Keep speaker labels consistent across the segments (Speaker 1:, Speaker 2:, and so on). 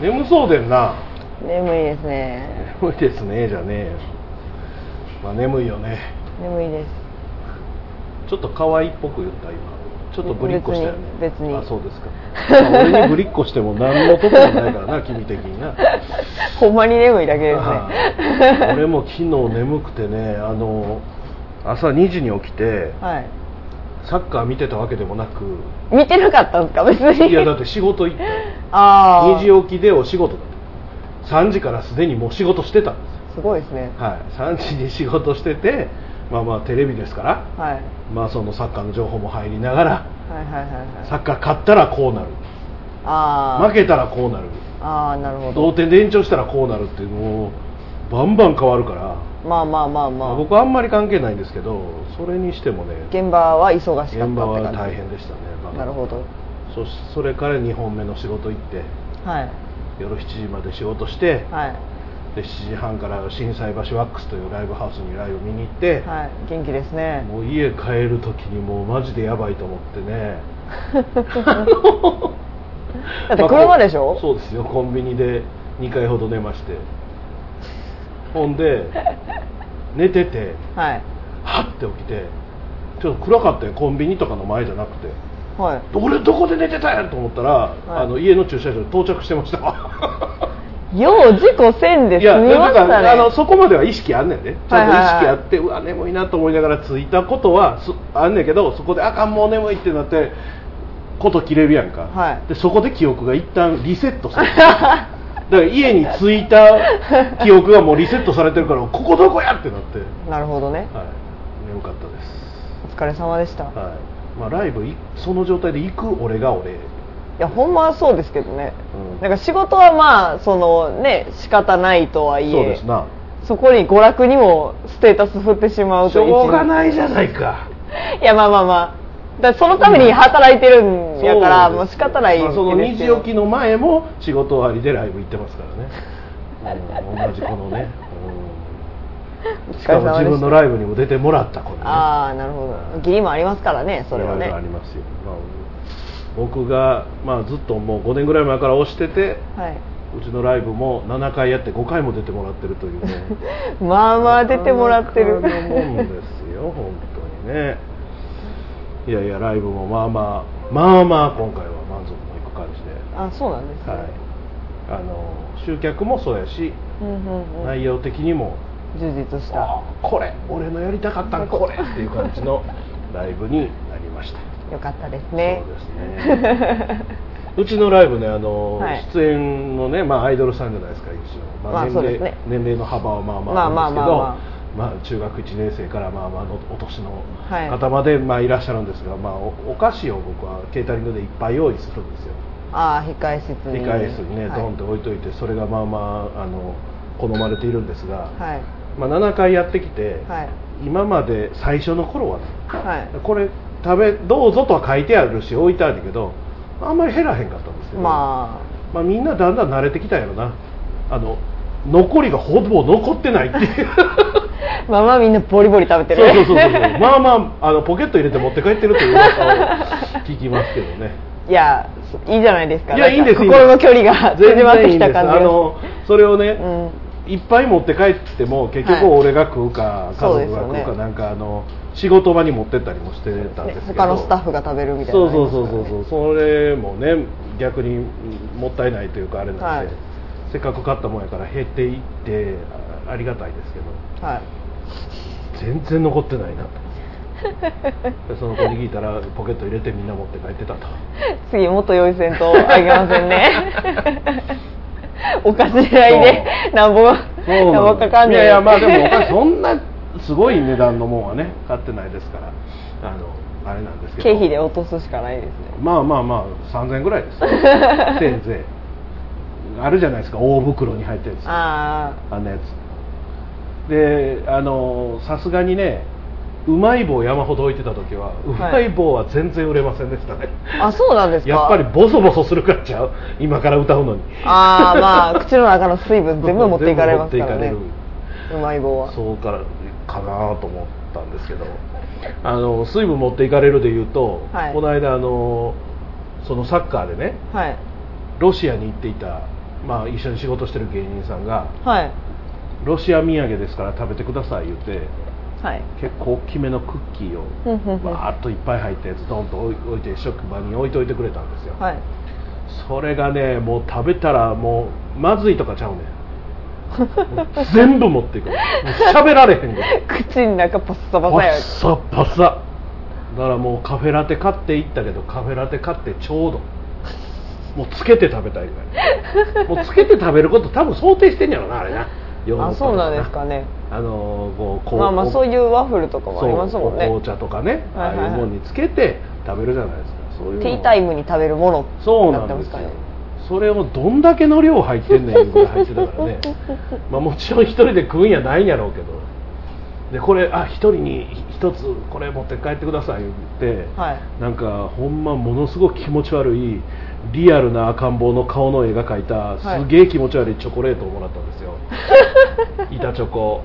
Speaker 1: 眠そうでんな。
Speaker 2: 眠いですね。
Speaker 1: 眠いですねじゃねえよ。まあ眠いよね。
Speaker 2: 眠いです。
Speaker 1: ちょっと可愛いっぽく言った今。ちょっとぶりっこしたよね。
Speaker 2: 別に
Speaker 1: あそうですか、まあ俺にぶりっこしても何の得もないからな 君的にな。
Speaker 2: ほんまに眠いだけです
Speaker 1: あ
Speaker 2: ね。
Speaker 1: あ俺も昨日眠くてねあの朝2時に起きて
Speaker 2: はい。
Speaker 1: サッカー見てたわけでもなく。
Speaker 2: 見てなかったんですか別に。
Speaker 1: いやだって仕事行って
Speaker 2: ああ
Speaker 1: 2時起きでお仕事だった3時からすでにもう仕事してたんです。よ
Speaker 2: すごいですね。
Speaker 1: はい、3時に仕事しててまあまあテレビですから。
Speaker 2: はい。
Speaker 1: まあそのサッカーの情報も入りながら
Speaker 2: はいはいはいはい。
Speaker 1: サッカー勝ったらこうなる。
Speaker 2: ああ
Speaker 1: 負けたらこうなる。
Speaker 2: ああなるほ
Speaker 1: 同
Speaker 2: ど
Speaker 1: 点で延長したらこうなるっていうもうバンバン変わるから、
Speaker 2: まあまあまあまあ。
Speaker 1: まあ僕はあんまり関係ないんですけどそれにしてもね
Speaker 2: 現場は忙しかった
Speaker 1: 現場は大変でしたね。
Speaker 2: なるほど
Speaker 1: そそれから2本目の仕事行って
Speaker 2: はい。
Speaker 1: 夜7時まで仕事して、
Speaker 2: はい。
Speaker 1: で7時半から心斎橋ワックスというライブハウスにライブ見に行って、
Speaker 2: はい。元気ですね。
Speaker 1: もう家帰る時にもうマジでやばいと思ってね。
Speaker 2: だって車でしょ、
Speaker 1: まあそうですよ。コンビニで2回ほど寝まして。ほんで寝てて
Speaker 2: はい。
Speaker 1: はって起きてちょっと暗かったよ。コンビニとかの前じゃなくて
Speaker 2: はい。
Speaker 1: 俺どこで寝てたんやと思ったら、
Speaker 2: い。
Speaker 1: あの家の駐車場に到着してました。わ
Speaker 2: よう事故せんで
Speaker 1: いや
Speaker 2: 済みましたね。
Speaker 1: だからあのそこまでは意識あんねんで、ちゃんと意
Speaker 2: はい。はいはい
Speaker 1: 識あってうわ眠いなと思いながら着いたことはすあんねんけどそこであかんもう眠いってなってこと切れるやんか、
Speaker 2: はい。
Speaker 1: でそこで記憶が一旦リセットされる だから家に着いた記憶がもうリセットされてるからここどこやってなって、はい、
Speaker 2: なるほどね。
Speaker 1: 眠かったです、
Speaker 2: お疲れ様でした、い、
Speaker 1: はいまあ、ライブいその状態で行く俺が俺。
Speaker 2: やほんまはそうですけどね、
Speaker 1: うん。
Speaker 2: なんか仕事はまあそのね仕方ないとはいえ
Speaker 1: そうですな。
Speaker 2: そこに娯楽にもステータス振ってしまう
Speaker 1: し
Speaker 2: と
Speaker 1: ょうが
Speaker 2: い
Speaker 1: ないじゃないか。
Speaker 2: いやまあまあまあ。だそのために働いてるんやから、
Speaker 1: そうです。
Speaker 2: もう仕方ない
Speaker 1: まあ、その2
Speaker 2: ですけど
Speaker 1: 時起きの前も仕事終わりでライブ行ってますからね、うん、同じこのね、うん、しかも自分のライブにも出てもらったこのね。
Speaker 2: ああなるほど。義理もありますからねそれはいね
Speaker 1: ありますよ、まあ、僕が、まあ、ずっともう5年ぐらい前から推してて
Speaker 2: はい。う
Speaker 1: ちのライブも7回やって5回も出てもらってるというね。
Speaker 2: まあまあ出てもらってる。
Speaker 1: もんですよ本当にね。いやいやライブもまあまあまあまあ今回は満足のいく感じで。
Speaker 2: あそうなんですね、
Speaker 1: はい。あの集客もそうやし、
Speaker 2: うんうんうん。
Speaker 1: 内容的にも
Speaker 2: 充実した。
Speaker 1: あこれ俺のやりたかったんこれ。っていう感じのライブになりました。
Speaker 2: よかったですね。
Speaker 1: そうですね。うちのライブねあの、
Speaker 2: はい。
Speaker 1: 出演のね、まあ、アイドルさんじゃないですか一応、
Speaker 2: まあ
Speaker 1: 年齢
Speaker 2: そうですね。
Speaker 1: 年齢の幅はまあまあ
Speaker 2: まあまあまあ
Speaker 1: まあ。中学1年生からまあまあのお年の
Speaker 2: はい。
Speaker 1: 方まで、まあ、いらっしゃるんですが、まあ、おお菓子を僕はケータリングでいっぱい用意するんですよ。
Speaker 2: ああ控え室に。
Speaker 1: 控え室にね、
Speaker 2: はい。
Speaker 1: ドンって置いといてそれがまあまああの好まれているんですが、
Speaker 2: はい
Speaker 1: まあ、7回やってきて、
Speaker 2: はい。
Speaker 1: 今まで最初の頃はね
Speaker 2: はい。
Speaker 1: これ食べどうぞとは書いてあるし置いてあるけどあんまり減らへんかったんですけど、
Speaker 2: ま
Speaker 1: まあ、みんなだんだん慣れてきたんやろな。あの残りがほぼ残ってないっていう。
Speaker 2: あ まあまあみんなボリボリ食べてる
Speaker 1: そうそうそうそう。まあまああのポケット入れて持って帰ってるという噂を聞きますけどね。
Speaker 2: いやいいじゃないですか。
Speaker 1: いやいいんです
Speaker 2: 心の距離が 縮まってきた感じが。
Speaker 1: あのそれをね、
Speaker 2: うん
Speaker 1: いっぱい持って帰っても結局
Speaker 2: はい
Speaker 1: 俺が食うか、
Speaker 2: そう
Speaker 1: 家族が食うかなんかあの仕事場に持ってったりもしてたんですけど、
Speaker 2: 他のスタッフが食べるみたいな
Speaker 1: そうそうそうそう。そうそれもね逆にもったいないというかあれなんで、
Speaker 2: はい。
Speaker 1: せっかく買ったもんやから減っていってあありがたいですけど。
Speaker 2: はい。
Speaker 1: 全然残ってないなと。で その子に聞いたらポケット入れてみんな持って帰ってたと。
Speaker 2: 次もっと用意せんとあげませんね お菓子代で。なんぼなんぼかかんね
Speaker 1: いやいやまあでもお菓子そんなすごい値段のもんはね買ってないですから。あのあれなんですけど。
Speaker 2: 経費で落とすしかないですね。
Speaker 1: まあまあまあ3000円ぐらいです せいぜい。あるじゃないですか。大袋に入ったやつ。あ
Speaker 2: あ
Speaker 1: んなやつ。であのさすがにねうまい棒山ほど置いてた時はうまい棒は全然売れませんでしたね、
Speaker 2: ああそうなんですか？
Speaker 1: やっぱりボソボソするからちゃう。今から歌うのに。
Speaker 2: ああまあ口の中の水分全部持っていかれますからね。
Speaker 1: 全部持っていか
Speaker 2: うまい棒は。
Speaker 1: そうからかなと思ったんですけど。あの水分持っていかれるでいうと、
Speaker 2: はい。
Speaker 1: この間あのそのサッカーでね
Speaker 2: はい。
Speaker 1: ロシアに行っていたまあ、一緒に仕事してる芸人さんが
Speaker 2: はい。
Speaker 1: ロシア土産ですから食べてください言って
Speaker 2: はい。
Speaker 1: 結構大きめのクッキーを
Speaker 2: ふんふんふん。
Speaker 1: バーッといっぱい入ったやつドンと置いて職場に置いといてくれたんですよ、
Speaker 2: はい。
Speaker 1: それがねもう食べたらもうまずいとかちゃうねん。全部持っていく喋られへんぐらい。
Speaker 2: 口の中パッサパ
Speaker 1: パ
Speaker 2: サや。
Speaker 1: ッサパサ。だからもうカフェラテ買っていったけどカフェラテ買ってちょうど。もうつけて食べたいぐらい。もうつけて食べること多分想定してんやろなあれなヨーロッパ
Speaker 2: そうなんですかね。
Speaker 1: あのーこう
Speaker 2: まあまあそういうワッフルとかもありますもんね。
Speaker 1: 紅茶とかね、
Speaker 2: はいはいはい。
Speaker 1: ああいうもんにつけて食べるじゃないですか。そういうの。
Speaker 2: ティータイムに食べるもの
Speaker 1: そう
Speaker 2: に
Speaker 1: な
Speaker 2: んってますすかね。
Speaker 1: それをどんだけの量入ってんねんぐらい入ってたからね。まあもちろん一人で食うんやないんやろうけど。でこれあ一人に一つこれ持って帰ってください言って、
Speaker 2: はい。
Speaker 1: なんかほんまものすごく気持ち悪いリアルな赤ん坊の顔の絵が描いたすげえ気持ち悪いチョコレートをもらったんですよ。板チョコ。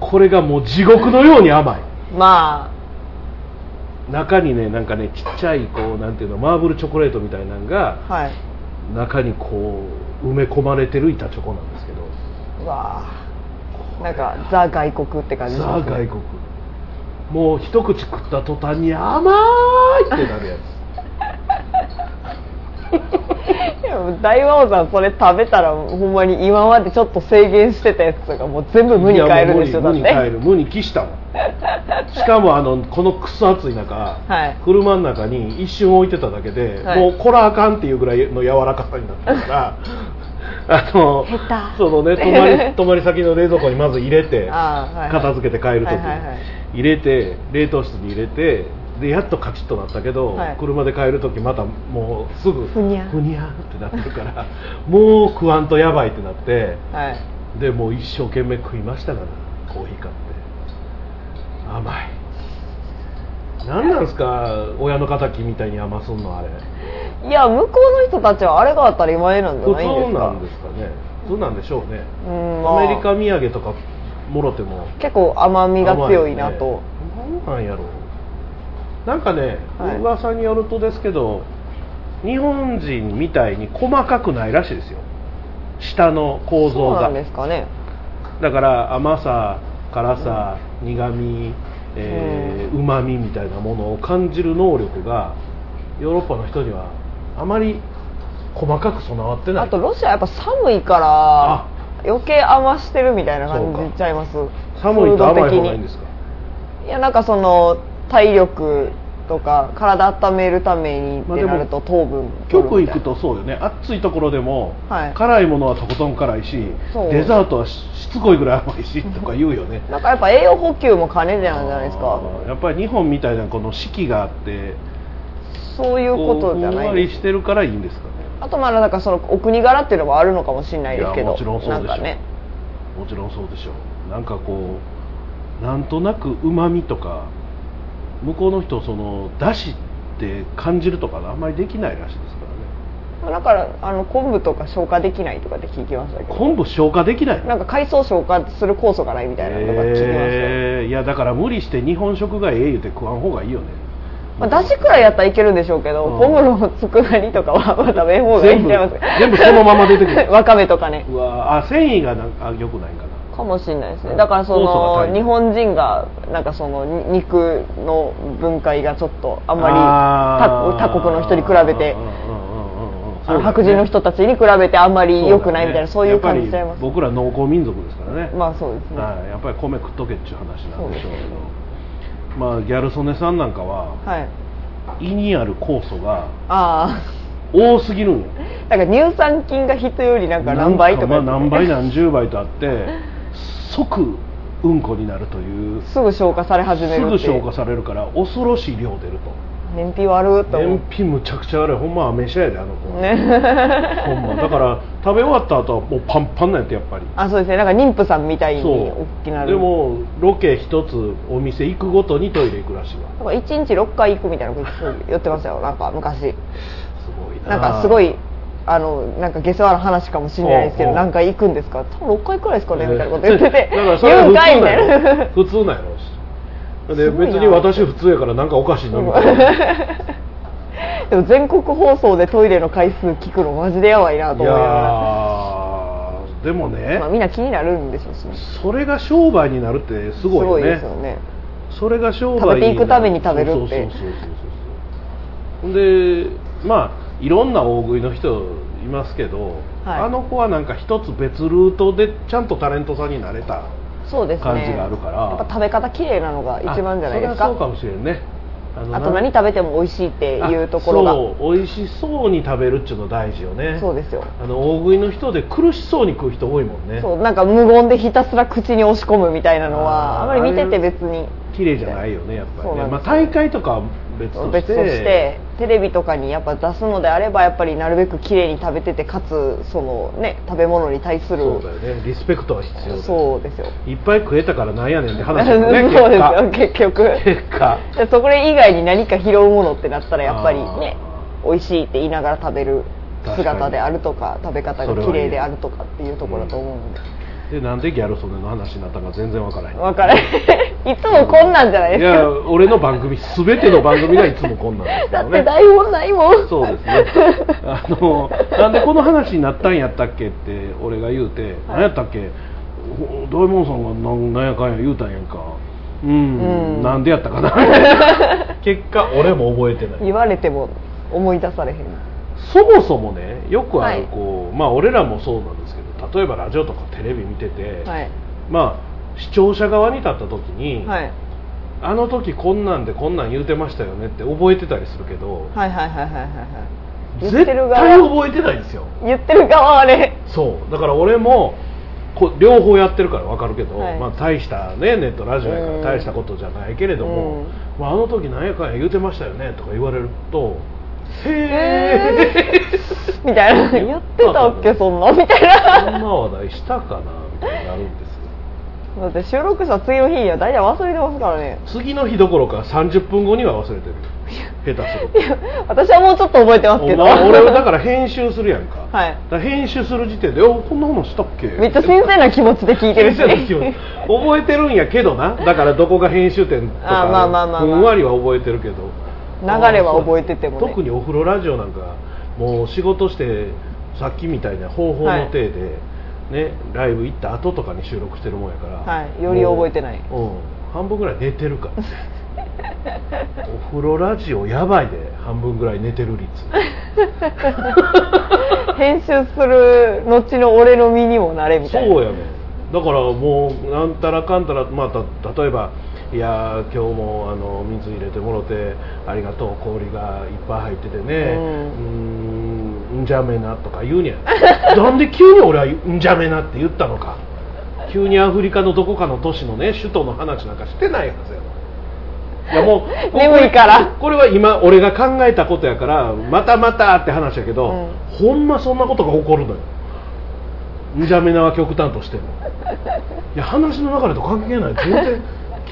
Speaker 1: これがもう地獄のように甘い。
Speaker 2: ま
Speaker 1: 中にねなんかねちっちゃいこうなんていうのマーブルチョコレートみたいなのが
Speaker 2: あはい。
Speaker 1: 中にこう埋め込まれてる板チョコなんですけど。
Speaker 2: うわあ。なんかザ外国って感じ
Speaker 1: ザ
Speaker 2: しますね。
Speaker 1: 外国。もう一口食った途端に甘いってなるや
Speaker 2: いやもう大魔王さんそれ食べたらほんまに今までちょっと制限してたやつとかもう全部
Speaker 1: つ
Speaker 2: 無に変えるんでしょ
Speaker 1: い
Speaker 2: だっ
Speaker 1: 無に無に変える無に帰したもんしかもあのこのクソ暑い中、
Speaker 2: はい
Speaker 1: 車の中に一瞬置いてただけで、
Speaker 2: はい。
Speaker 1: もうこらあかんっていうぐらいの柔らかさになってるから あのそのね泊まり泊まり先の冷蔵庫にまず入れて
Speaker 2: はいはい。
Speaker 1: 片付けて帰る時に
Speaker 2: はいはいはい。
Speaker 1: 入れて冷凍室に入れてでやっとカチッとなったけど、
Speaker 2: はい。
Speaker 1: 車で帰る時またもうすぐ
Speaker 2: ふにゃ。
Speaker 1: ふにゃってなってるから もう食わんとやばいってなって
Speaker 2: はい。
Speaker 1: でもう一生懸命食いましたからコーヒー買って。甘い。何なんですか親の敵みたいに甘すんのあれ。
Speaker 2: いや向こうの人たちはあれがあったら今えなんじゃ
Speaker 1: 普
Speaker 2: ないんですか？
Speaker 1: 通なんですかね。普通なんでしょうね、
Speaker 2: うんまあ。
Speaker 1: アメリカ土産とかもろても。
Speaker 2: 結構甘みが強いなと、
Speaker 1: 何なんやろうなんかね、
Speaker 2: はい。
Speaker 1: 噂によるとですけど日本人みたいに細かくないらしいですよ。舌の構造が。
Speaker 2: そうなんですかね。
Speaker 1: だから甘さ辛さ、苦味うまみみたいなものを感じる能力がヨーロッパの人にはあまり細かく備わってない。
Speaker 2: あとロシアやっぱ寒いから
Speaker 1: あ。
Speaker 2: 余計甘してるみたいな感じちゃいます。
Speaker 1: 寒いと甘い方がいいんですか？
Speaker 2: いやなんかその体力とか体温めるためにってなると糖分取るみたいな。
Speaker 1: 極行くとそうよね。暑いところでも、
Speaker 2: はい。
Speaker 1: 辛いものはとことん辛いしデザートはししつこいぐらい甘いしとか言うよね。
Speaker 2: なんかやっぱ栄養補給も兼ねてなんじゃないですか。
Speaker 1: やっぱり日本みたいなこの四季があって
Speaker 2: そういうことじゃないです。
Speaker 1: りしてるからいいんですかね。
Speaker 2: あとまあなんかそのお国柄っていうのもあるのかもしれないですけど
Speaker 1: もちろんそうでしょ
Speaker 2: なんかね。
Speaker 1: もちろんそうでしょう。なんかこうなんとなくうまみとか向こうの人そのだしって感じるとかあんまりできないらしいですからね。
Speaker 2: だからあの昆布とか消化できないとかって聞きましたけど。
Speaker 1: 昆布消化できない
Speaker 2: なんか海藻消化する酵素がないみたいなのとか聞きましたよ、
Speaker 1: えー。いやだから無理して日本食がええ言うて食わん方がいいよね。
Speaker 2: まあ、だしくらいやったらいけるんでしょうけど、
Speaker 1: うん。
Speaker 2: 昆布の佃煮とかはまた弁方がいいんちゃいます。か
Speaker 1: 全部そのまま出てくる。
Speaker 2: わかめとかね。
Speaker 1: うわあ繊維がなんか良くないかな
Speaker 2: かもしれないです
Speaker 1: うん
Speaker 2: ね。だからその日本人がなんかそのに肉の分解がちょっとあんまり他他国の人に比べて白人の人たちに比べてあんまり良くないみたいなそう,、いう感じちゃいます。
Speaker 1: 僕ら農耕民族ですからね、
Speaker 2: まあそうですね、
Speaker 1: はい、やっぱり米食っとけっていう話なんでしょうけど。まあギャル曽根さんなんかは
Speaker 2: はい。
Speaker 1: 胃にある酵素が
Speaker 2: あ
Speaker 1: 多すぎるんよ。
Speaker 2: あだから乳酸菌が人よりなんか何倍とか
Speaker 1: なんまあ何倍何十倍とあって 即うんこになるという
Speaker 2: すぐ消化され始める
Speaker 1: すぐ消化されるから恐ろしい量出ると。
Speaker 2: 燃費悪っと思
Speaker 1: 燃
Speaker 2: う
Speaker 1: 費むちゃくちゃ悪い。ほんまアメ車やであの子は、
Speaker 2: ね。
Speaker 1: ほんま。だから食べ終わった後はもうパンパンなんやってやっぱり。
Speaker 2: あそうですね。なんか妊婦さんみたいに大きなる。
Speaker 1: でもロケ一つお店行くごとにトイレ行くらしいわ。
Speaker 2: なんか1日6回行くみたいなこと言ってましたよ。なんか昔。
Speaker 1: すごい
Speaker 2: なんかすごいあのなんか下世話な話かもしれないですけど何回行くんですか？多分6回くらいですかねみたいなこと。言ってて
Speaker 1: だからそれは
Speaker 2: 言うんかいみたい
Speaker 1: 普通な 普通なんやろしで別に私普通やからなんかおかしいなみたいな。
Speaker 2: でも全国放送でトイレの回数聞くのマジでやばいなと思いながら。
Speaker 1: でもね、
Speaker 2: まあ、みんな気になるんでしょうしね。
Speaker 1: それが商売になるってすごいよね。
Speaker 2: ですよね。
Speaker 1: それが商売
Speaker 2: 食べていくために食べるって。
Speaker 1: そうそうそうそうそう。でまあいろんな大食いの人いますけど、
Speaker 2: はい。
Speaker 1: あの子はなんか一つ別ルートでちゃんとタレントさんになれた
Speaker 2: そうですね。
Speaker 1: 感じがあるから。
Speaker 2: やっぱ食べ方綺麗なのが一番じゃないですか。
Speaker 1: あそうかもしれんね。あ
Speaker 2: と何食べても美味しいっていうところが。
Speaker 1: あそう美味しそうに食べるっていうの大事よね。
Speaker 2: そうですよ。
Speaker 1: あの大食いの人で苦しそうに食う人多いもんね。
Speaker 2: そうなんか無言でひたすら口に押し込むみたいなのは
Speaker 1: あ
Speaker 2: まり見てて別に
Speaker 1: 綺麗じゃないよねやっぱりね、まあ、大会とかは別として。
Speaker 2: 別としてテレビとかにやっぱ出すのであればやっぱりなるべく綺麗に食べててかつそのね食べ物に対する
Speaker 1: そうだよね。リスペクトは必要
Speaker 2: そうですよ。
Speaker 1: いっぱい食えたからなんやねんって
Speaker 2: そう
Speaker 1: 話だよね
Speaker 2: ですよ。結局。
Speaker 1: 結果。
Speaker 2: でそこ以外に何か拾うものってなったらやっぱり
Speaker 1: あ
Speaker 2: ね美味しいって言いながら食べる姿であるとか食べ方が綺麗であるとかっていうところだと思うんで
Speaker 1: でなんでギャル曽根の話になったか全然わからへん。
Speaker 2: 分からない いつもこんなんじゃない
Speaker 1: い
Speaker 2: ですか。
Speaker 1: や俺の番組全ての番組がいつもこんなんですけ
Speaker 2: だ
Speaker 1: どね。
Speaker 2: って台本ないもん。
Speaker 1: そうですね。あのなんでこの話になったんやったっけって俺が言うて、何やったっけ？ほ大門さんがなんなんやかんや言うたんやんか。うん、
Speaker 2: うん。
Speaker 1: なんでやったかな。結果俺も覚えてない。
Speaker 2: 言われても思い出されへん。
Speaker 1: そもそもねよくあ
Speaker 2: はい。
Speaker 1: るこう、まあ俺らもそうなんですけど例えばラジオとかテレビ見てて、
Speaker 2: はい。
Speaker 1: まあ視聴者側に立った時に、
Speaker 2: はい。
Speaker 1: あの時こんなんでこんなん言うてましたよねって覚えてたりするけど、
Speaker 2: はいはいはいはいはいはい。言っ
Speaker 1: 絶
Speaker 2: てる
Speaker 1: 対
Speaker 2: 側
Speaker 1: 覚えてないんですよ。
Speaker 2: 言ってる側はね。
Speaker 1: そう。だから俺もこ両方やってるから分かるけど、
Speaker 2: はい。
Speaker 1: まあ、大したねネットラジオやか
Speaker 2: うん。
Speaker 1: ら大したことじゃないけれども、
Speaker 2: うん。
Speaker 1: まあ、あの時なんやかんや言うてましたよねとか言われるとへ
Speaker 2: へ
Speaker 1: え
Speaker 2: みたいな。言ってたっけそんなみたいな。
Speaker 1: そんな話題したかなみたいにな。るんですよ
Speaker 2: だって収録した次の日には大体忘れてますからね。
Speaker 1: 次の日どころか30分後には忘れてる。下手すると。
Speaker 2: いや私はもうちょっと覚えてますけど。
Speaker 1: 俺はだから編集するやんか,、
Speaker 2: はい。
Speaker 1: だから編集する時点で「おこんな話したっけ?」
Speaker 2: めっちゃ新鮮な気持ちで聞いてるし。
Speaker 1: 先生の気持ち。覚えてるんやけどな。だからどこが編集点とか
Speaker 2: あまあまあまあまあ。
Speaker 1: ふんわりは覚えてるけど
Speaker 2: 流れは覚えててもね。
Speaker 1: 特にお風呂ラジオなんかもう仕事してさっきみたいな方法の体で、ねライブ行った後とかに収録してるもんやから、
Speaker 2: はい。より覚えてない。
Speaker 1: うん。半分ぐらい寝てるから。お風呂ラジオやばいで半分ぐらい寝てる率。
Speaker 2: 編集する後の俺の身にもなれみたいな。
Speaker 1: そうやねだからもうなんたらかんたら、まあ、た例えばいやー今日もあの水入れてもろてありがとう氷がいっぱい入っててね。う
Speaker 2: うん
Speaker 1: ーんんじゃめなとか言うにゃ。なんで急に俺はんじゃめなって言ったのか。急にアフリカのどこかの都市のね首都の話なんかしてないはずやろいやもう
Speaker 2: 眠いから。
Speaker 1: これは今俺が考えたことやからまたまたって話やけど、ほんまそんなことが起こるのよ。んじゃめなは極端としても。いや話の流れと関係ない。全然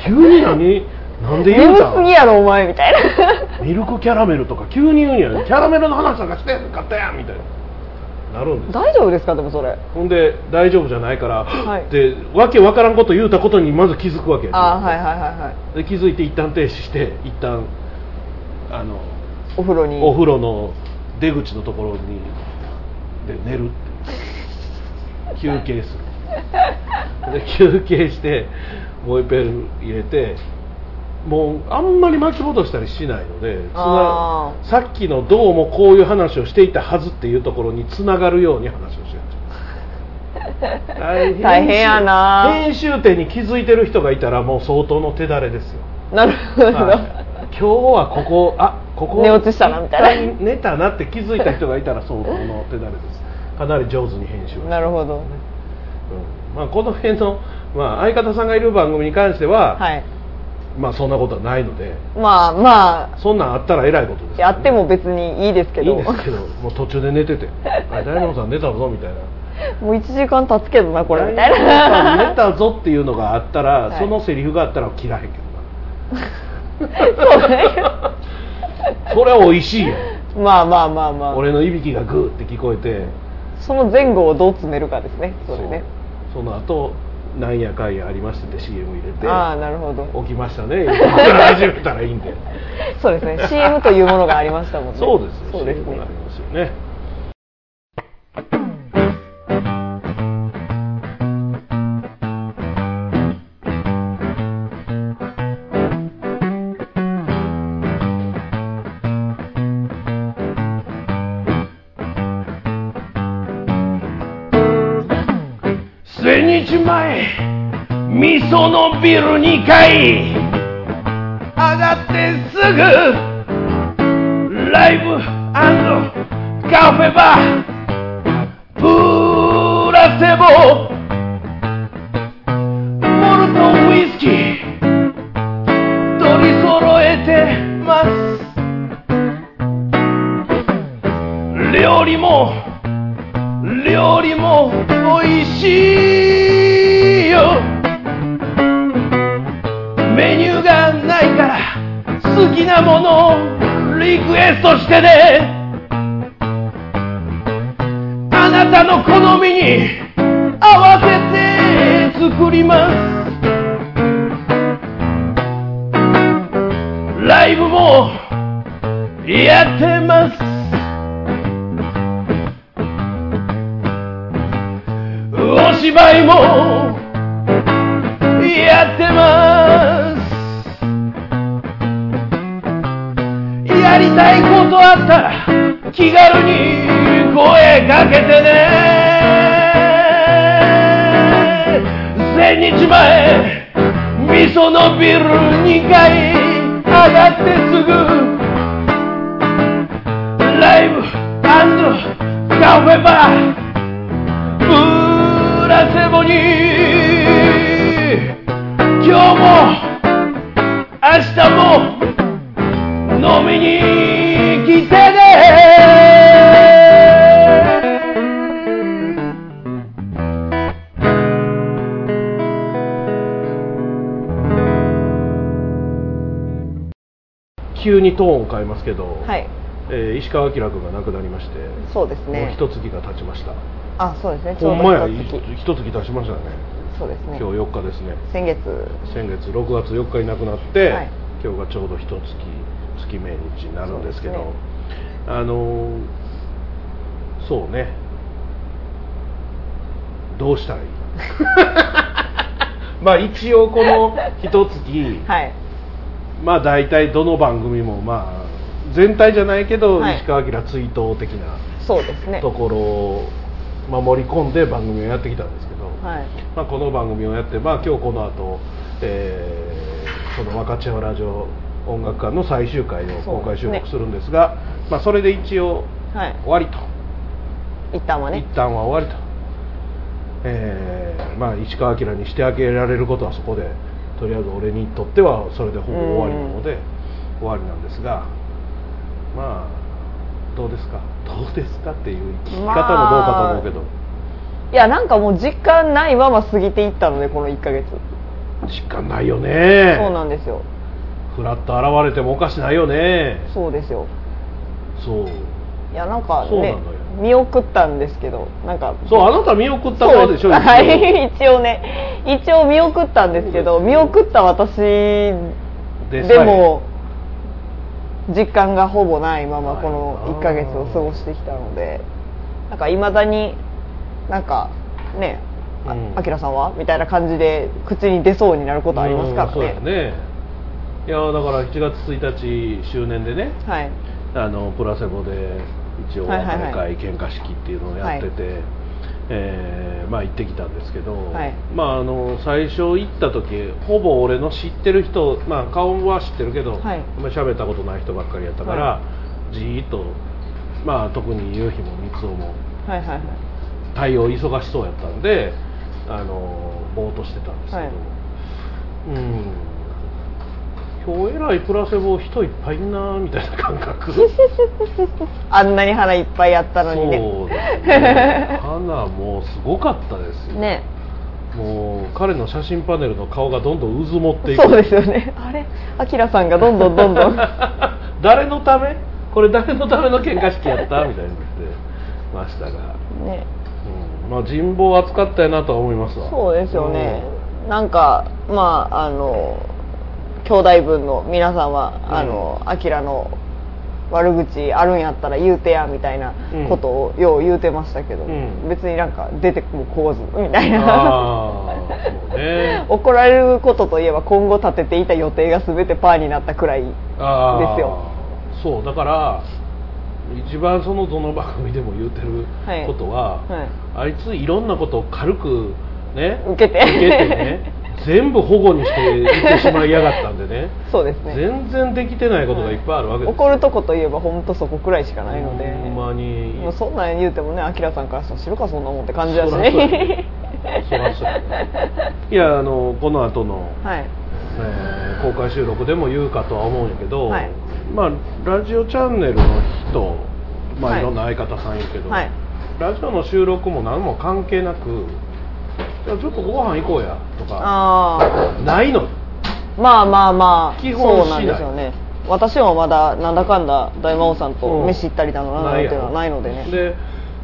Speaker 1: 急に何？なんで言う
Speaker 2: 眠
Speaker 1: たん
Speaker 2: すぎやろお前みたいな。
Speaker 1: ミルクキャラメルとか。急に言うんや。キャラメルの話なんかしてんかったやんみたいな。なるんです。
Speaker 2: 大丈夫ですか？でもそれ。
Speaker 1: ほんで大丈夫じゃないから、
Speaker 2: はい。
Speaker 1: でわけわからんこと言うたことにまず気づくわけや。
Speaker 2: ああはいはいはいはい。
Speaker 1: で気づいて一旦停止して一旦あの
Speaker 2: お風呂に。
Speaker 1: お風呂の出口のところにで寝るって。休憩する。で休憩してもう一遍入れてもうあんまり巻き戻したりしないのでつ
Speaker 2: あ
Speaker 1: なさっきのどうもこういう話をしていたはずっていうところにつながるように話をしてる。大
Speaker 2: 大変やな。
Speaker 1: 編集点に気づいてる人がいたらもう相当の手だれですよ。
Speaker 2: なるほど、
Speaker 1: はい。今日はここあここ
Speaker 2: 寝落ちしたなみたいな。
Speaker 1: 寝たなって気づいた人がいたら相当の手だれです。かなり上手に編集をして
Speaker 2: なるほど。
Speaker 1: うん。まあ、この辺の、まあ、相方さんがいる番組に関しては、
Speaker 2: はい。
Speaker 1: まあ、そんなことはないので。
Speaker 2: まあま
Speaker 1: そんなんあったらえらいことです
Speaker 2: あやっても別にいいですけど。
Speaker 1: いいんですけどもう途中で寝てて「あ大門さん寝たぞ」みたいな。
Speaker 2: もう1時間経つけどなこれみたいな。
Speaker 1: 寝たぞっていうのがあったら、
Speaker 2: はい。
Speaker 1: そのセリフがあったら切らへんけどな。
Speaker 2: そうね
Speaker 1: それは美味しいよ。
Speaker 2: まあまあまあまあ。
Speaker 1: 俺のいびきがグーって聞こえて。
Speaker 2: その前後をどう詰めるかですねそれね。
Speaker 1: その後なんやかんやありましてで CM 入れて。
Speaker 2: ああなるほど。
Speaker 1: 起きましたね。始めたらいいんで。
Speaker 2: そうですね。CM というものがありましたもんね。
Speaker 1: そうですよ。
Speaker 2: そうです
Speaker 1: CM
Speaker 2: ね
Speaker 1: がありますよね日前味噌のビル2階。上がってすぐライブカフェバー。プラセボ。なものリクエストしてね。あなたの好みに合わせて作ります。ライブもやってます。お芝居もやってます。やりたいことあったら気軽に声かけてね。千日前味噌のビル2階上がってすぐ。ライブカフェバープラセボに今日も明日も飲みに来てね。急にトーンを変えますけど、
Speaker 2: はい。
Speaker 1: えー石川明君が亡くなりまして、
Speaker 2: そうです
Speaker 1: もう
Speaker 2: ね
Speaker 1: 一月が経ちました。
Speaker 2: あそうですね。ちょうん
Speaker 1: まや
Speaker 2: 一月。
Speaker 1: 一月経ちましたね。
Speaker 2: そうですね。
Speaker 1: 今日4日ですね。
Speaker 2: 先月。
Speaker 1: 先月6月4日に亡くなって、
Speaker 2: はい。
Speaker 1: 今日がちょうど一月月命日になるんですけど
Speaker 2: ね。
Speaker 1: あのーそうね。どうしたらいい？まあ一応この一月、
Speaker 2: はい。
Speaker 1: まあ大体どの番組もまあ全体じゃないけど、
Speaker 2: はい。
Speaker 1: 石川明追悼的な
Speaker 2: そうですね。
Speaker 1: ところを守り込んで番組をやってきたんですけど、
Speaker 2: はい。
Speaker 1: まあ、この番組をやって、まあ、今日この後、えーこの若千穂ラジオ音楽館の最終回を公開収録するんですがまあ、それで一応
Speaker 2: はい。
Speaker 1: 終わりと、
Speaker 2: 一旦はね。
Speaker 1: 一旦は終わりと、えーまあ、石川明にしてあげられることはそこでとりあえず俺にとってはそれでほぼ終わりなので終わりなんですがまあどうですか？どうですかっていう聞き方もどうかと思うけど、
Speaker 2: いやなんかもう実感ないまま過ぎていったのでこの1ヶ月。
Speaker 1: 実感ないよね。
Speaker 2: そうなんですよ
Speaker 1: ふらっと現れてもおかしないよね。
Speaker 2: そうですよ。
Speaker 1: そう。
Speaker 2: いやなんかね
Speaker 1: そうなのよ。
Speaker 2: 見送ったんですけどなんか
Speaker 1: そうあなた見送った側でしょ
Speaker 2: そうは
Speaker 1: 一応。
Speaker 2: い一応ね。一応見送ったんですけど見送った私
Speaker 1: で
Speaker 2: でも実感がほぼないまま
Speaker 1: はい
Speaker 2: この1ヶ月を過ごしてきたので。なんかいまだになんかねあ
Speaker 1: う
Speaker 2: きらさんは？みたいな感じで口に出そうになることありますから
Speaker 1: うんそう
Speaker 2: ね
Speaker 1: いやだから1月1日周年でね
Speaker 2: はい。
Speaker 1: あのプラセボで一応お
Speaker 2: はいはい
Speaker 1: 別れ
Speaker 2: はい。
Speaker 1: 会喧嘩式っていうのをやってて、えーまあ行ってきたんですけど、
Speaker 2: はい。
Speaker 1: まああの最初行った時ほぼ俺の知ってる人まあ顔は知ってるけど、
Speaker 2: はい。
Speaker 1: あんまり喋ったことない人ばっかりやったから、
Speaker 2: は
Speaker 1: じーっとまあ特に夕日も三つ男も
Speaker 2: はいはいはい。
Speaker 1: 対応忙しそうやったんであのぼーっとしてたんですけど、
Speaker 2: はい。
Speaker 1: うん今日えらいプラセボ人いっぱいいんなみたいな感覚。
Speaker 2: あんなに花いっぱいあったのにね。
Speaker 1: そうですね。花もうすごかったですよ、
Speaker 2: ね。
Speaker 1: もう彼の写真パネルの顔がどんどん渦持っていく。
Speaker 2: そうですよね。あれ？あきらさんがどんどんどんどん。
Speaker 1: 誰のため？これ誰のための喧嘩式やった？みたいになってましたが、
Speaker 2: ね。
Speaker 1: うん、まあ人望厚かったやなとは思いますわ。
Speaker 2: そうですよね、なんかまああの兄弟分の皆さんは、
Speaker 1: うん。
Speaker 2: あのアキラの悪口あるんやったら言うてやみたいなことをよう言うてましたけど、
Speaker 1: うん。
Speaker 2: 別になんか出てもこうずみたいな。
Speaker 1: ね。
Speaker 2: 怒られることといえば今後立てていた予定が全てパーになったくらいですよ。
Speaker 1: そうだから一番そのどの番組でも言うてる
Speaker 2: はい。
Speaker 1: ことは、
Speaker 2: はい。
Speaker 1: あいついろんなことを軽くね
Speaker 2: 受けて。
Speaker 1: 受けてね 全部保護にしていってしまいやがったんでね。
Speaker 2: そうですね。
Speaker 1: 全然できてないことがいっぱいあるわけです。
Speaker 2: 怒るとこといえば本当そこくらいしかないので。
Speaker 1: ほんまに。
Speaker 2: もうそんなん言うてもねアキラさんからしたら知るかそんなもんって感じだしね
Speaker 1: ね。そらそうやね。いやあのこの後の、
Speaker 2: はい。
Speaker 1: えー公開収録でも言うかとは思うんやけど、
Speaker 2: はい。
Speaker 1: まあラジオチャンネルの人まあ、
Speaker 2: はい。
Speaker 1: い、ろんな相方さんいるけど、
Speaker 2: はい。
Speaker 1: ラジオの収録も何も関係なくちょっとご飯行こうやとか
Speaker 2: あ
Speaker 1: ないの。
Speaker 2: あまあまあまあ
Speaker 1: 基本
Speaker 2: そうなんですよね。私もまだなんだかんだ大魔王さんと飯行ったりだのなんていうのはないのでね。
Speaker 1: で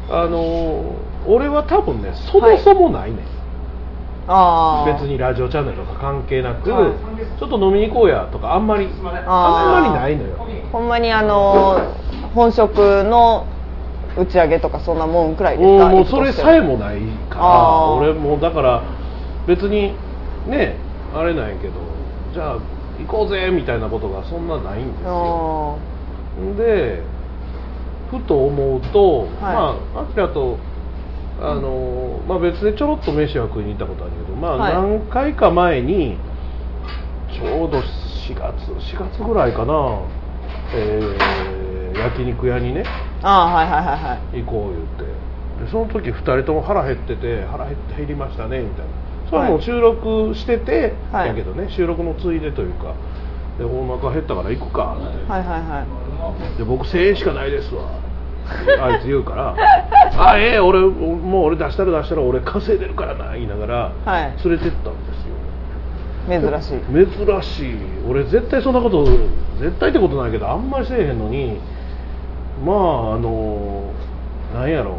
Speaker 1: あのー俺は多分ねそもそもないね、
Speaker 2: ああ
Speaker 1: 別にラジオチャンネルとか関係なく、
Speaker 2: はい。
Speaker 1: ちょっと飲みに行こうやとかあんまりあんまりないのよ。
Speaker 2: ほんまにあの本職の打ち上げとかそんなもんくらいですか？
Speaker 1: もうそれさえもないか。ら俺もうだから別にねあれなんやけどじゃあ行こうぜみたいなことがそんなないんですよ。
Speaker 2: あ
Speaker 1: でふと思うと、
Speaker 2: はい。
Speaker 1: まあアキラとあの、まあ、別でちょろっと飯は食いに行ったことあるけど、まあ、
Speaker 2: はい。
Speaker 1: 何回か前にちょうど4月4月ぐらいかな、えー焼肉屋にね
Speaker 2: ーあーはいはいはいはい。
Speaker 1: 行こう言って。でその時2人とも腹減ってて腹減って減りましたねみたいな。それも収録してて、
Speaker 2: はい。
Speaker 1: やけどね収録のついでというかでお腹減ったから行くかって、
Speaker 2: はいはいはい。
Speaker 1: で僕1000円しかないですわ。あいつ言うから「あええ俺もう俺出したら出したら俺稼いでるからな」言いながら
Speaker 2: はい。
Speaker 1: 連れてったんですよ。
Speaker 2: 珍しい。
Speaker 1: 珍しい。俺絶対そんなこと絶対ってことないけどあんまりせえへんのにまああのなんやろ。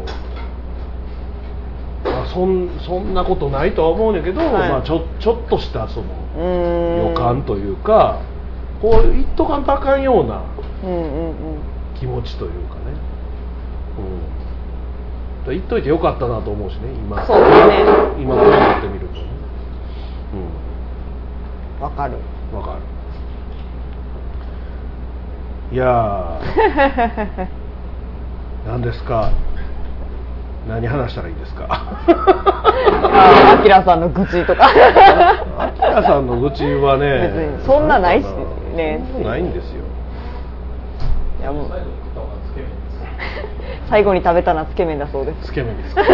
Speaker 1: う、まあ、そんそんなことないとは思うんやけど、
Speaker 2: はい。
Speaker 1: まあ、ちょちょっとしたその
Speaker 2: うーん。
Speaker 1: 予感というかこう言っとかんとあかんような
Speaker 2: うんうんうん
Speaker 1: 気持ちというかね、うん、だから言っといてよかったなと思うしね今。
Speaker 2: そうですね。
Speaker 1: 今こうなってみるとね。
Speaker 2: わかる。
Speaker 1: うんわかるいやー。何ですか？何話したらいいですか？
Speaker 2: ああきらさんの愚痴とか。
Speaker 1: あきらさんの愚痴はね
Speaker 2: 別にそんなないしね。
Speaker 1: なないんですよ。
Speaker 2: いやもう。最後に食べたのはつけ麺だそうです。
Speaker 1: つけ麺ですか？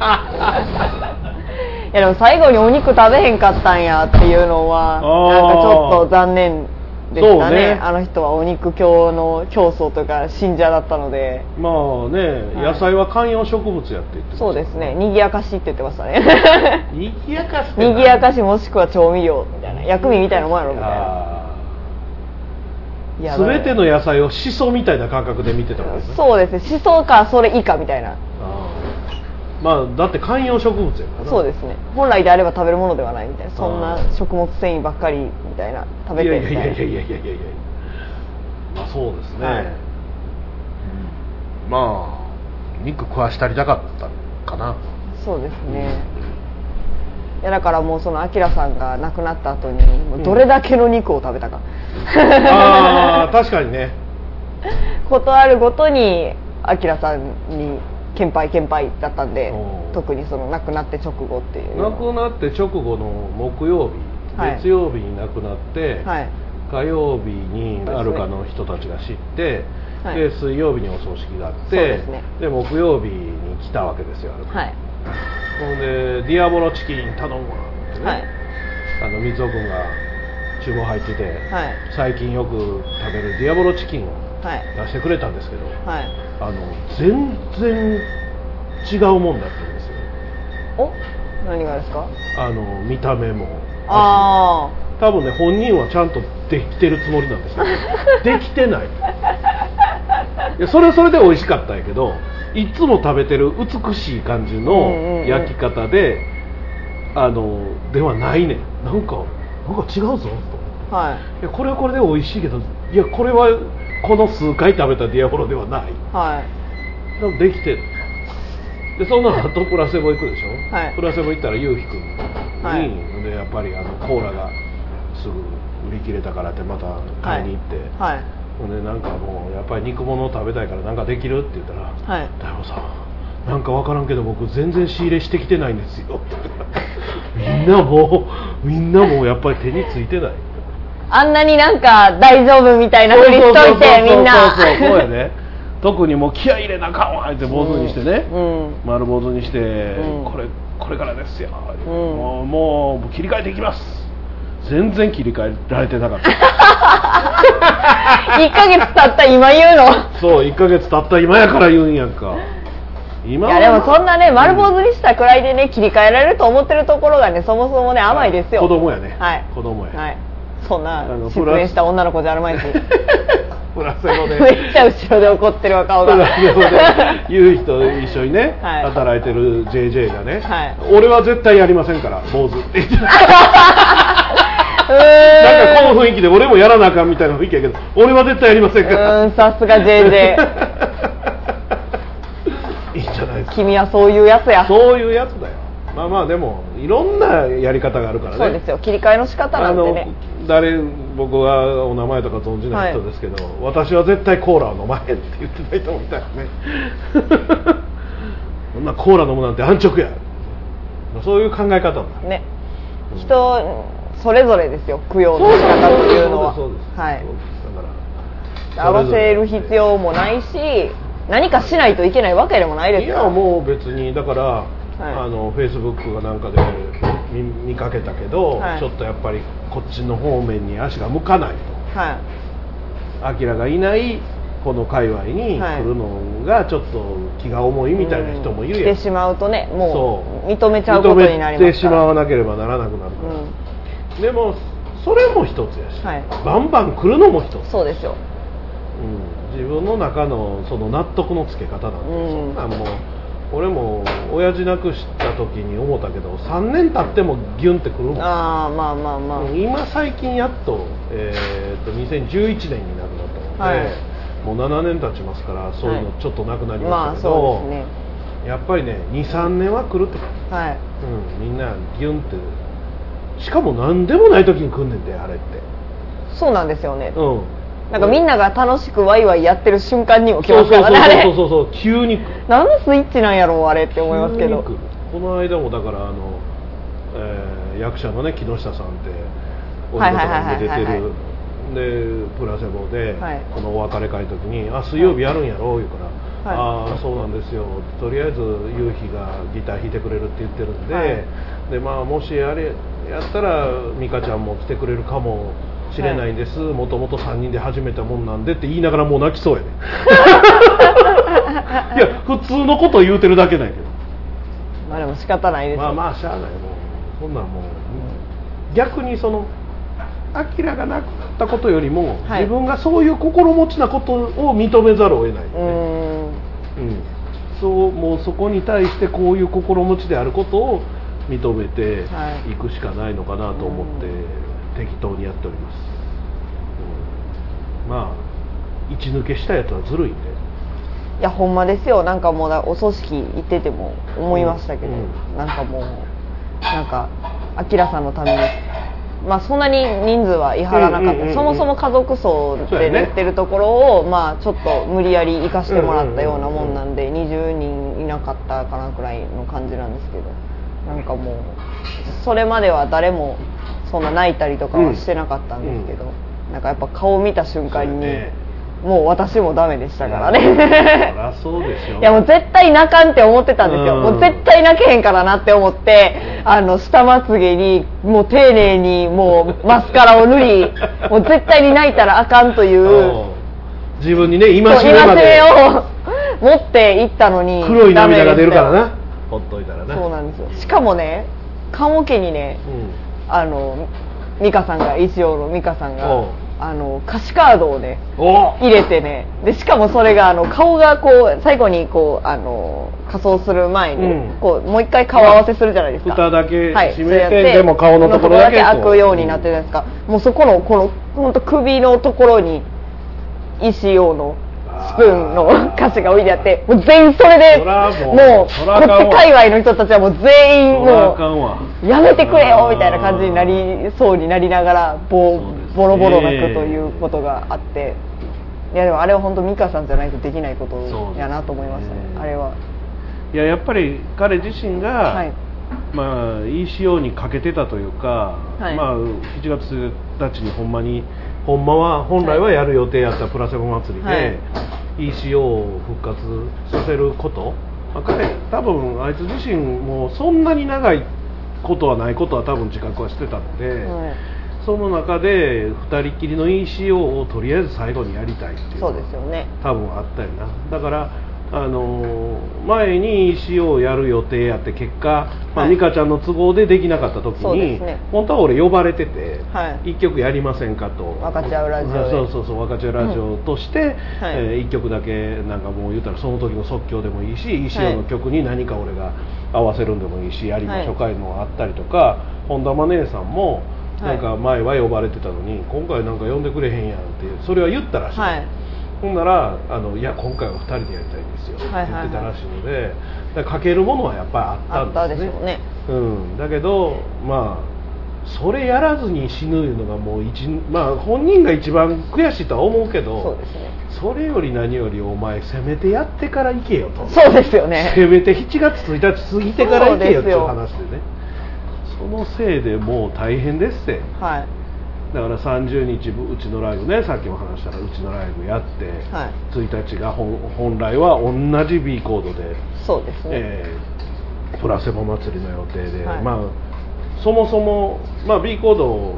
Speaker 3: あ
Speaker 2: いやでも最後にお肉食べへんかったんやっていうのはなんかちょっと残念でしたね。
Speaker 1: ね。
Speaker 2: あの人はお肉教の教祖とか信者だったので。
Speaker 1: まあね、
Speaker 2: はい。
Speaker 1: 野菜は観葉植物やって言って
Speaker 2: そうですね。賑やかしって言ってましたね。
Speaker 1: にぎやかし
Speaker 2: 賑やかしもしくは調味料みたいな。薬味みたいなもんやろみたいな。
Speaker 1: 全ての野菜をしそみたいな感覚で見てたわけですね。
Speaker 2: そうです。ねしそかそれ以下みたいな
Speaker 1: まあだって観葉植物やから
Speaker 2: そうですね。本来であれば食べるものではないみたいな。そんな食物繊維ばっかりみたいな食べてみたいな。い
Speaker 1: いややいやいやいやいやいや。まあそうですね、
Speaker 2: はい。
Speaker 1: うんまあ肉食わしたりたかったかな。
Speaker 2: そうですね。いやだからもうそのアキラさんが亡くなった後にどれだけの肉を食べたか、
Speaker 1: ああ確かにね。
Speaker 2: ことあるごとにアキラさんに献杯献杯だったんで特にその亡くなって直後っていう
Speaker 1: 亡くなって直後の木曜日、
Speaker 2: はい。
Speaker 1: 月曜日に亡くなって、
Speaker 2: はい。
Speaker 1: 火曜日にアルカの人たちが知って、
Speaker 2: はい。
Speaker 1: で水曜日にお葬式があって
Speaker 2: ですね。
Speaker 1: で木曜日に来たわけですよアルカ
Speaker 2: はい。
Speaker 1: ほんでディアボロチキン頼むわってね、
Speaker 2: はい。
Speaker 1: あの水尾君が厨房入ってて、
Speaker 2: はい。
Speaker 1: 最近よく食べるディアボロチキンを
Speaker 2: はい
Speaker 1: 出してくれたんですけど、
Speaker 2: はい。
Speaker 1: あの全然違うもんだったんですよ。
Speaker 2: お？何がですか？
Speaker 1: あの見た目も。
Speaker 2: あ
Speaker 1: 多分ね本人はちゃんとできてるつもりなんですけど できてない。いやそれはそれで美味しかったんやけどいつも食べてる美しい感じの
Speaker 2: ん
Speaker 1: 焼き方で、あのではないねん。なんかなんか違うぞと
Speaker 2: あはい。
Speaker 1: いやこれはこれで美味しいけどいやこれはこの数回食べたディアボロではない。
Speaker 2: はい。
Speaker 1: でもできてる。でその後プラセボ行くでしょ、
Speaker 2: はい。
Speaker 1: プラセボ行ったらゆうひくんに、
Speaker 2: はい
Speaker 1: でやっぱりあのコーラがすぐ売り切れたからってまた買いに行って、
Speaker 2: はい。
Speaker 1: ほんでなんかもうやっぱり肉物を食べたいからなんかできるって言ったら
Speaker 2: はい
Speaker 1: 大悟さんなんか分からんけど僕全然仕入れしてきてないんですよみんなもうみんなもうやっぱり手についてない
Speaker 2: あんなになんか大丈夫みたいなふりしといてみんな。
Speaker 1: そうそうそうやね特にもう気合い入れなあかんわって坊主にしてね、
Speaker 2: うん
Speaker 1: 丸坊主にして、
Speaker 2: うん
Speaker 1: これこれからですよ、
Speaker 2: うん
Speaker 1: もうもう切り替えていきます全然切り替えられてなかった
Speaker 2: 1ヶ月経った今言うの
Speaker 1: そう1ヶ月経った今やから言うんやんか今
Speaker 2: いやでもそんなね丸坊主にしたくらいでね切り替えられると思ってるところがねそもそもね甘いですよ
Speaker 1: 子供やね
Speaker 2: はい
Speaker 1: 子供や、
Speaker 2: はいそんな失恋した女の子じゃあるまいし。めっちゃ後ろで怒ってるわ顔が。
Speaker 1: プラス語で。言う人と一緒にね、
Speaker 2: はい。
Speaker 1: 働いてる JJ がね、
Speaker 2: はい。
Speaker 1: 俺は絶対やりませんから坊主。ってなんかこの雰囲気で俺もやらなあかんみたいな雰囲気やけど俺は絶対やりません
Speaker 2: う
Speaker 1: から
Speaker 2: さすが JJ
Speaker 1: いいんじゃないですか。
Speaker 2: 君はそういうやつや。
Speaker 1: そういうやつだよ。まあまあでもいろんなやり方があるからね。
Speaker 2: そうですよ。切り替えの仕方なんてね
Speaker 1: 誰僕はお名前とか存じない人ですけど、私は絶対コーラを飲まへんって言ってた人もいたよね。そんなコーラ飲むなんて安直や。そういう考え方だ
Speaker 2: ね。人それぞれですよ供養の仕方っていうのは。
Speaker 1: だから
Speaker 2: 合わせる必要もないし何かしないといけないわけでもないです
Speaker 1: い
Speaker 2: から
Speaker 1: やもう別にだから、
Speaker 2: い。
Speaker 1: あのフェイスブックがなんかで見見かけたけど、
Speaker 2: はい。
Speaker 1: ちょっとやっぱりこっちの方面に足が向かない
Speaker 2: は
Speaker 1: とアキラがいないこの界隈に
Speaker 2: はい。
Speaker 1: 来るのがちょっと気が重い
Speaker 2: い
Speaker 1: みたいな人もいるやん、
Speaker 2: 来てしまうとねも
Speaker 1: そう。
Speaker 2: 認めちゃうことになり
Speaker 1: 認めてし
Speaker 2: ま
Speaker 1: わなければならなくなるから、でもそれも一つやし、
Speaker 2: はい。
Speaker 1: バンバン来るのも一つ、
Speaker 2: そうですよ。
Speaker 1: うん、自分の中のその納得のつけ方なんで、
Speaker 2: うん。
Speaker 1: そんなんもう俺も親父亡くした時に思ったけど3年経ってもギュンってくるもん。
Speaker 2: ああまあまあまあ、
Speaker 1: うん今最近やっと,、えー、と2011年に亡くなったので、
Speaker 2: はい。
Speaker 1: もう7年経ちますからそういうのちょっとなくなり
Speaker 2: まあ
Speaker 1: ましたけど、
Speaker 2: そうですね。
Speaker 1: やっぱりね23年は来るって感じ
Speaker 2: はい。
Speaker 1: うん、みんなギュンって。しかも何でもない時に来んねんであれって。
Speaker 2: そうなんですよね、
Speaker 1: うん
Speaker 2: なんかみんなが楽しくワイワイやってる瞬間にも来
Speaker 1: そうそうそう
Speaker 2: ますからねあれ
Speaker 1: そうそうそう。急に
Speaker 2: 何のスイッチなんやろうあれって思いますけど。
Speaker 1: この間もだからあの、えー役者のね木下さんって俺のところに出て
Speaker 2: はいはいはいはい
Speaker 1: るでプラセボで、
Speaker 2: はい。
Speaker 1: このお別れ会の時に「あ水曜日やるんやろ?」言うから「
Speaker 2: はい。
Speaker 1: ああそうなんですよ。とりあえず夕日がギター弾いてくれるって言ってるんで、
Speaker 2: はい。
Speaker 1: でまあもしやれやったら美香ちゃんも来てくれるかもしれないんです、もともと3人で始めたもんなんでって言いながらもう泣きそうやね。いや普通のこと言うてるだけなんやけど。
Speaker 2: まあでも仕方ないですよ。
Speaker 1: まあまあしゃあないもうそんなんもう。逆にそのアキラがなったことよりも、
Speaker 2: はい。
Speaker 1: 自分がそういう心持ちなことを認めざるを得ない、
Speaker 2: うーん。
Speaker 1: うん、そうもうそこに対してこういう心持ちであることを認めて
Speaker 2: はい。
Speaker 1: いくしかないのかなと思って適当にやっております、うん。まあ一抜けしたやつはずるいんで。
Speaker 2: いやほんまですよ。なんかもうだお葬式行ってても思いましたけど、
Speaker 1: うん。
Speaker 2: なんかもうなんかあきらさんのために。まあそんなに人数は言い張らなかった、そもそも家族葬で言ってるところを、まあちょっと無理やり行かしてもらったようなもんなんで、20人いなかったかなくらいの感じなんですけど。なんかもうそれまでは誰もそんな泣いたりとかはしてなかったんですけど、なんかやっぱ顔見た瞬間に、
Speaker 1: ね。
Speaker 2: もう私もダメでしたからね。
Speaker 1: ゃそうでしょ。
Speaker 2: いやもう絶対泣かんって思ってたんですよ、
Speaker 1: うん。
Speaker 2: もう絶対泣けへんからなって思ってあの下まつげにもう丁寧にもうマスカラを塗り もう絶対に泣いたらあかんという
Speaker 1: うん。自分にね今しめま
Speaker 2: を持っていったのに
Speaker 1: 黒い涙が出るからな。ほっといたらな。
Speaker 2: そうなんですよ。しかもね棺桶にね
Speaker 1: うん
Speaker 2: あの美香さんが石尾の美香さんがあの歌詞カードをね
Speaker 1: お
Speaker 2: 入れてねでしかもそれがあの顔がこう最後にこうあの仮装する前に、
Speaker 1: うん。
Speaker 2: こうもう一回顔合わせするじゃないですか。
Speaker 1: 蓋だけ
Speaker 2: はい。
Speaker 1: 閉めて
Speaker 2: そうやって
Speaker 1: でも顔のところだけ
Speaker 2: 開くようになってるじゃないですか、もうそこのこの本当首のところに石用のスプーンの歌詞が置いてあってもう全員それで
Speaker 1: もう
Speaker 2: こっち界隈の人たちはもう全員もうやめてくれよみたいな感じになりそうになりながらボボロボロ泣くということがあって。いやでもあれは本当美香さんじゃないとできないことやなと思いましたね。
Speaker 1: ね。
Speaker 2: あれは。い
Speaker 1: ややっぱり彼自身が、
Speaker 2: はい。
Speaker 1: まあ ECO にかけてたというか、
Speaker 2: はい。
Speaker 1: まあ7月1日にほんまにほんまは本来はやる予定やったプラセボ祭りで、
Speaker 2: はい。
Speaker 1: ECO を復活させること、まあ彼多分あいつ自身もそんなに長いことはないことは多分自覚はしてたので、
Speaker 2: はい。
Speaker 1: その中で2人きりの ECO をとりあえず最後にやりたいっていうの
Speaker 2: そう
Speaker 1: は
Speaker 2: ですよね。
Speaker 1: 多分あったよな。だからあのー前に ECO をやる予定やって結果、まあ
Speaker 2: はい。
Speaker 1: 美香ちゃんの都合でできなかった時に、本当は俺呼ばれてて、
Speaker 2: はい。
Speaker 1: 一曲やりませんかと。
Speaker 2: 分かち合うラジオで。
Speaker 1: そうそうそう分かち合うラジオとして、
Speaker 2: はい。
Speaker 1: えー一曲だけなんかもう言ったらその時の即興でもいいし ECO の曲に何か俺が合わせるんでもいいしやりましょうかいうのがあったりとか、本田真姉さんも
Speaker 2: はい。
Speaker 1: なんか前は呼ばれてたのに、今回なんか呼んでくれへんやんってそれは言ったらしい、
Speaker 2: はい
Speaker 1: ほんならあのいや今回は2人でやりたいんですよ。って言ってたらしいので、だかけるものはやっぱりあったんですね。
Speaker 2: ね。
Speaker 1: うん、だけどまあそれやらずに死ぬいうのがもう一まあ本人が一番悔しいとは思うけど
Speaker 2: そうですね。
Speaker 1: それより何よりお前せめてやってから行けよと。
Speaker 2: そうですよね。
Speaker 1: せめて7月1日過ぎてから行けよっていう話でね。そのせいでもう大変ですって。
Speaker 2: はい
Speaker 1: だから30日うちのライブねさっきも話したらうちのライブやって、
Speaker 2: はい。
Speaker 1: 1日が本本来は同じ B コードで、
Speaker 2: そうですね、
Speaker 1: えープラセボ祭りの予定で、
Speaker 2: はい。
Speaker 1: まあそもそも、まあ、B コード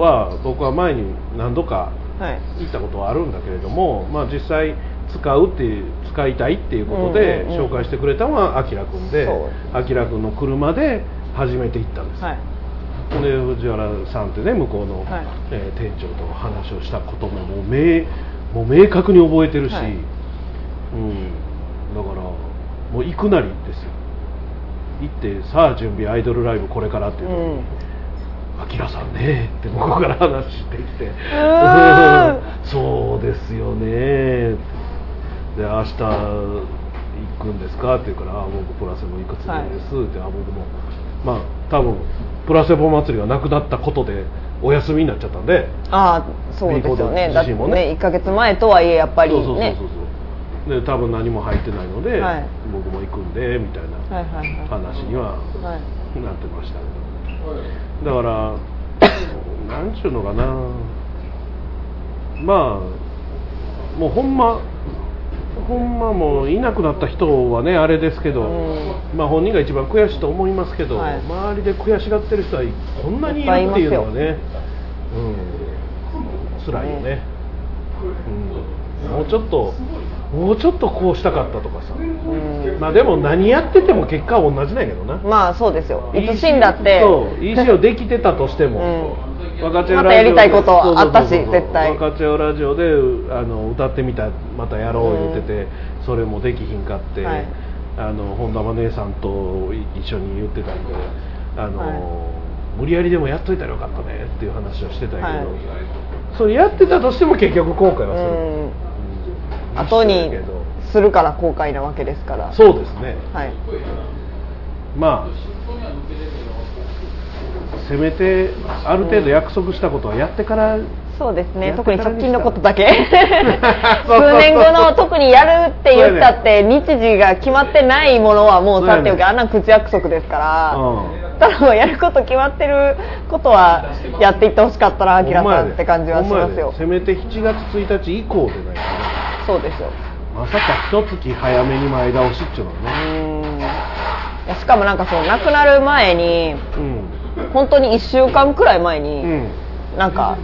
Speaker 1: は僕は前に何度か
Speaker 2: はい。
Speaker 1: 行ったことはあるんだけれども、まあ、実際使うっていう使いたいっていうことで紹介してくれたのはあきらくんであきらくんの車で初めて行ったんです、
Speaker 2: はい
Speaker 1: で藤原さんってね向こうの、
Speaker 2: はい。
Speaker 1: えー店長と話をしたことももう明もう明確に覚えてるし、
Speaker 2: はい。
Speaker 1: うん、だからもう行くなりですよ。行ってさあ準備アイドルライブこれからっていう
Speaker 2: う
Speaker 1: の。に
Speaker 2: ん
Speaker 1: あきらさんねって向こうから話してきて。
Speaker 2: ー
Speaker 1: そうですよね。で明日行くんですか？って言うからあ僕プラセボいくつなんです。って、あ僕も。まあ多分プラセボ祭りがなくなったことでお休みになっちゃったんで
Speaker 2: ああそうですよね。
Speaker 1: ビーコード
Speaker 2: だって
Speaker 1: ね
Speaker 2: ね1か月前とはいえやっぱり
Speaker 1: そうそうそう
Speaker 2: ね
Speaker 1: そうそう。で多分何も入ってないので、
Speaker 2: はい。
Speaker 1: 僕も行くんでみたいな話には
Speaker 2: はい
Speaker 1: なってましたけど。だから なんちゅうのかな。まあもうほんまほんまもういなくなった人はねあれですけど、
Speaker 2: うん。
Speaker 1: まあ本人が一番悔しいと思いますけど、
Speaker 2: はい。
Speaker 1: 周りで悔しがってる人はこんなにいるっていうのはねうん。辛いよね、うん、もうちょっともうちょっとこうしたかったとかさ、
Speaker 2: うん。
Speaker 1: まあでも何やってても結果は同じなんやけどな。
Speaker 2: まあそうですよ。いつ死んだって。
Speaker 1: そう EC をできてたとしても、若手
Speaker 2: またやりたいことあったし絶対。
Speaker 1: 若手をラジオであの歌ってみたまたやろう言ってて、それもできひんかって、
Speaker 2: はい。
Speaker 1: あの本田真姉さんと一緒に言ってたんであの、
Speaker 2: は
Speaker 1: 無理やりでもやっといたらよかったねっていう話をしてたけど、
Speaker 2: はい。
Speaker 1: それやってたとしても結局後悔はする、
Speaker 2: うん。
Speaker 1: うん。
Speaker 2: 後にするから後悔なわけですから。
Speaker 1: そうですね。
Speaker 2: はい。
Speaker 1: まあせめてある程度約束したことはやってから、
Speaker 2: そうですね。特に直近のことだけ。数年後の特にやるって言ったって日時が決まってないものはもうさておきあんな口約束ですから
Speaker 1: うん。
Speaker 2: ただもうやること決まってることはやっていってほしかったなアキラさんって感じはしますよ。
Speaker 1: せめて7月1日以降でないと。ね
Speaker 2: そうですよ。
Speaker 1: まさか一月早めに前倒しっていうのね。
Speaker 2: しかもなんかその亡くなる前に
Speaker 1: うん
Speaker 2: 本当に1週間くらい前に、
Speaker 1: うん。
Speaker 2: なんか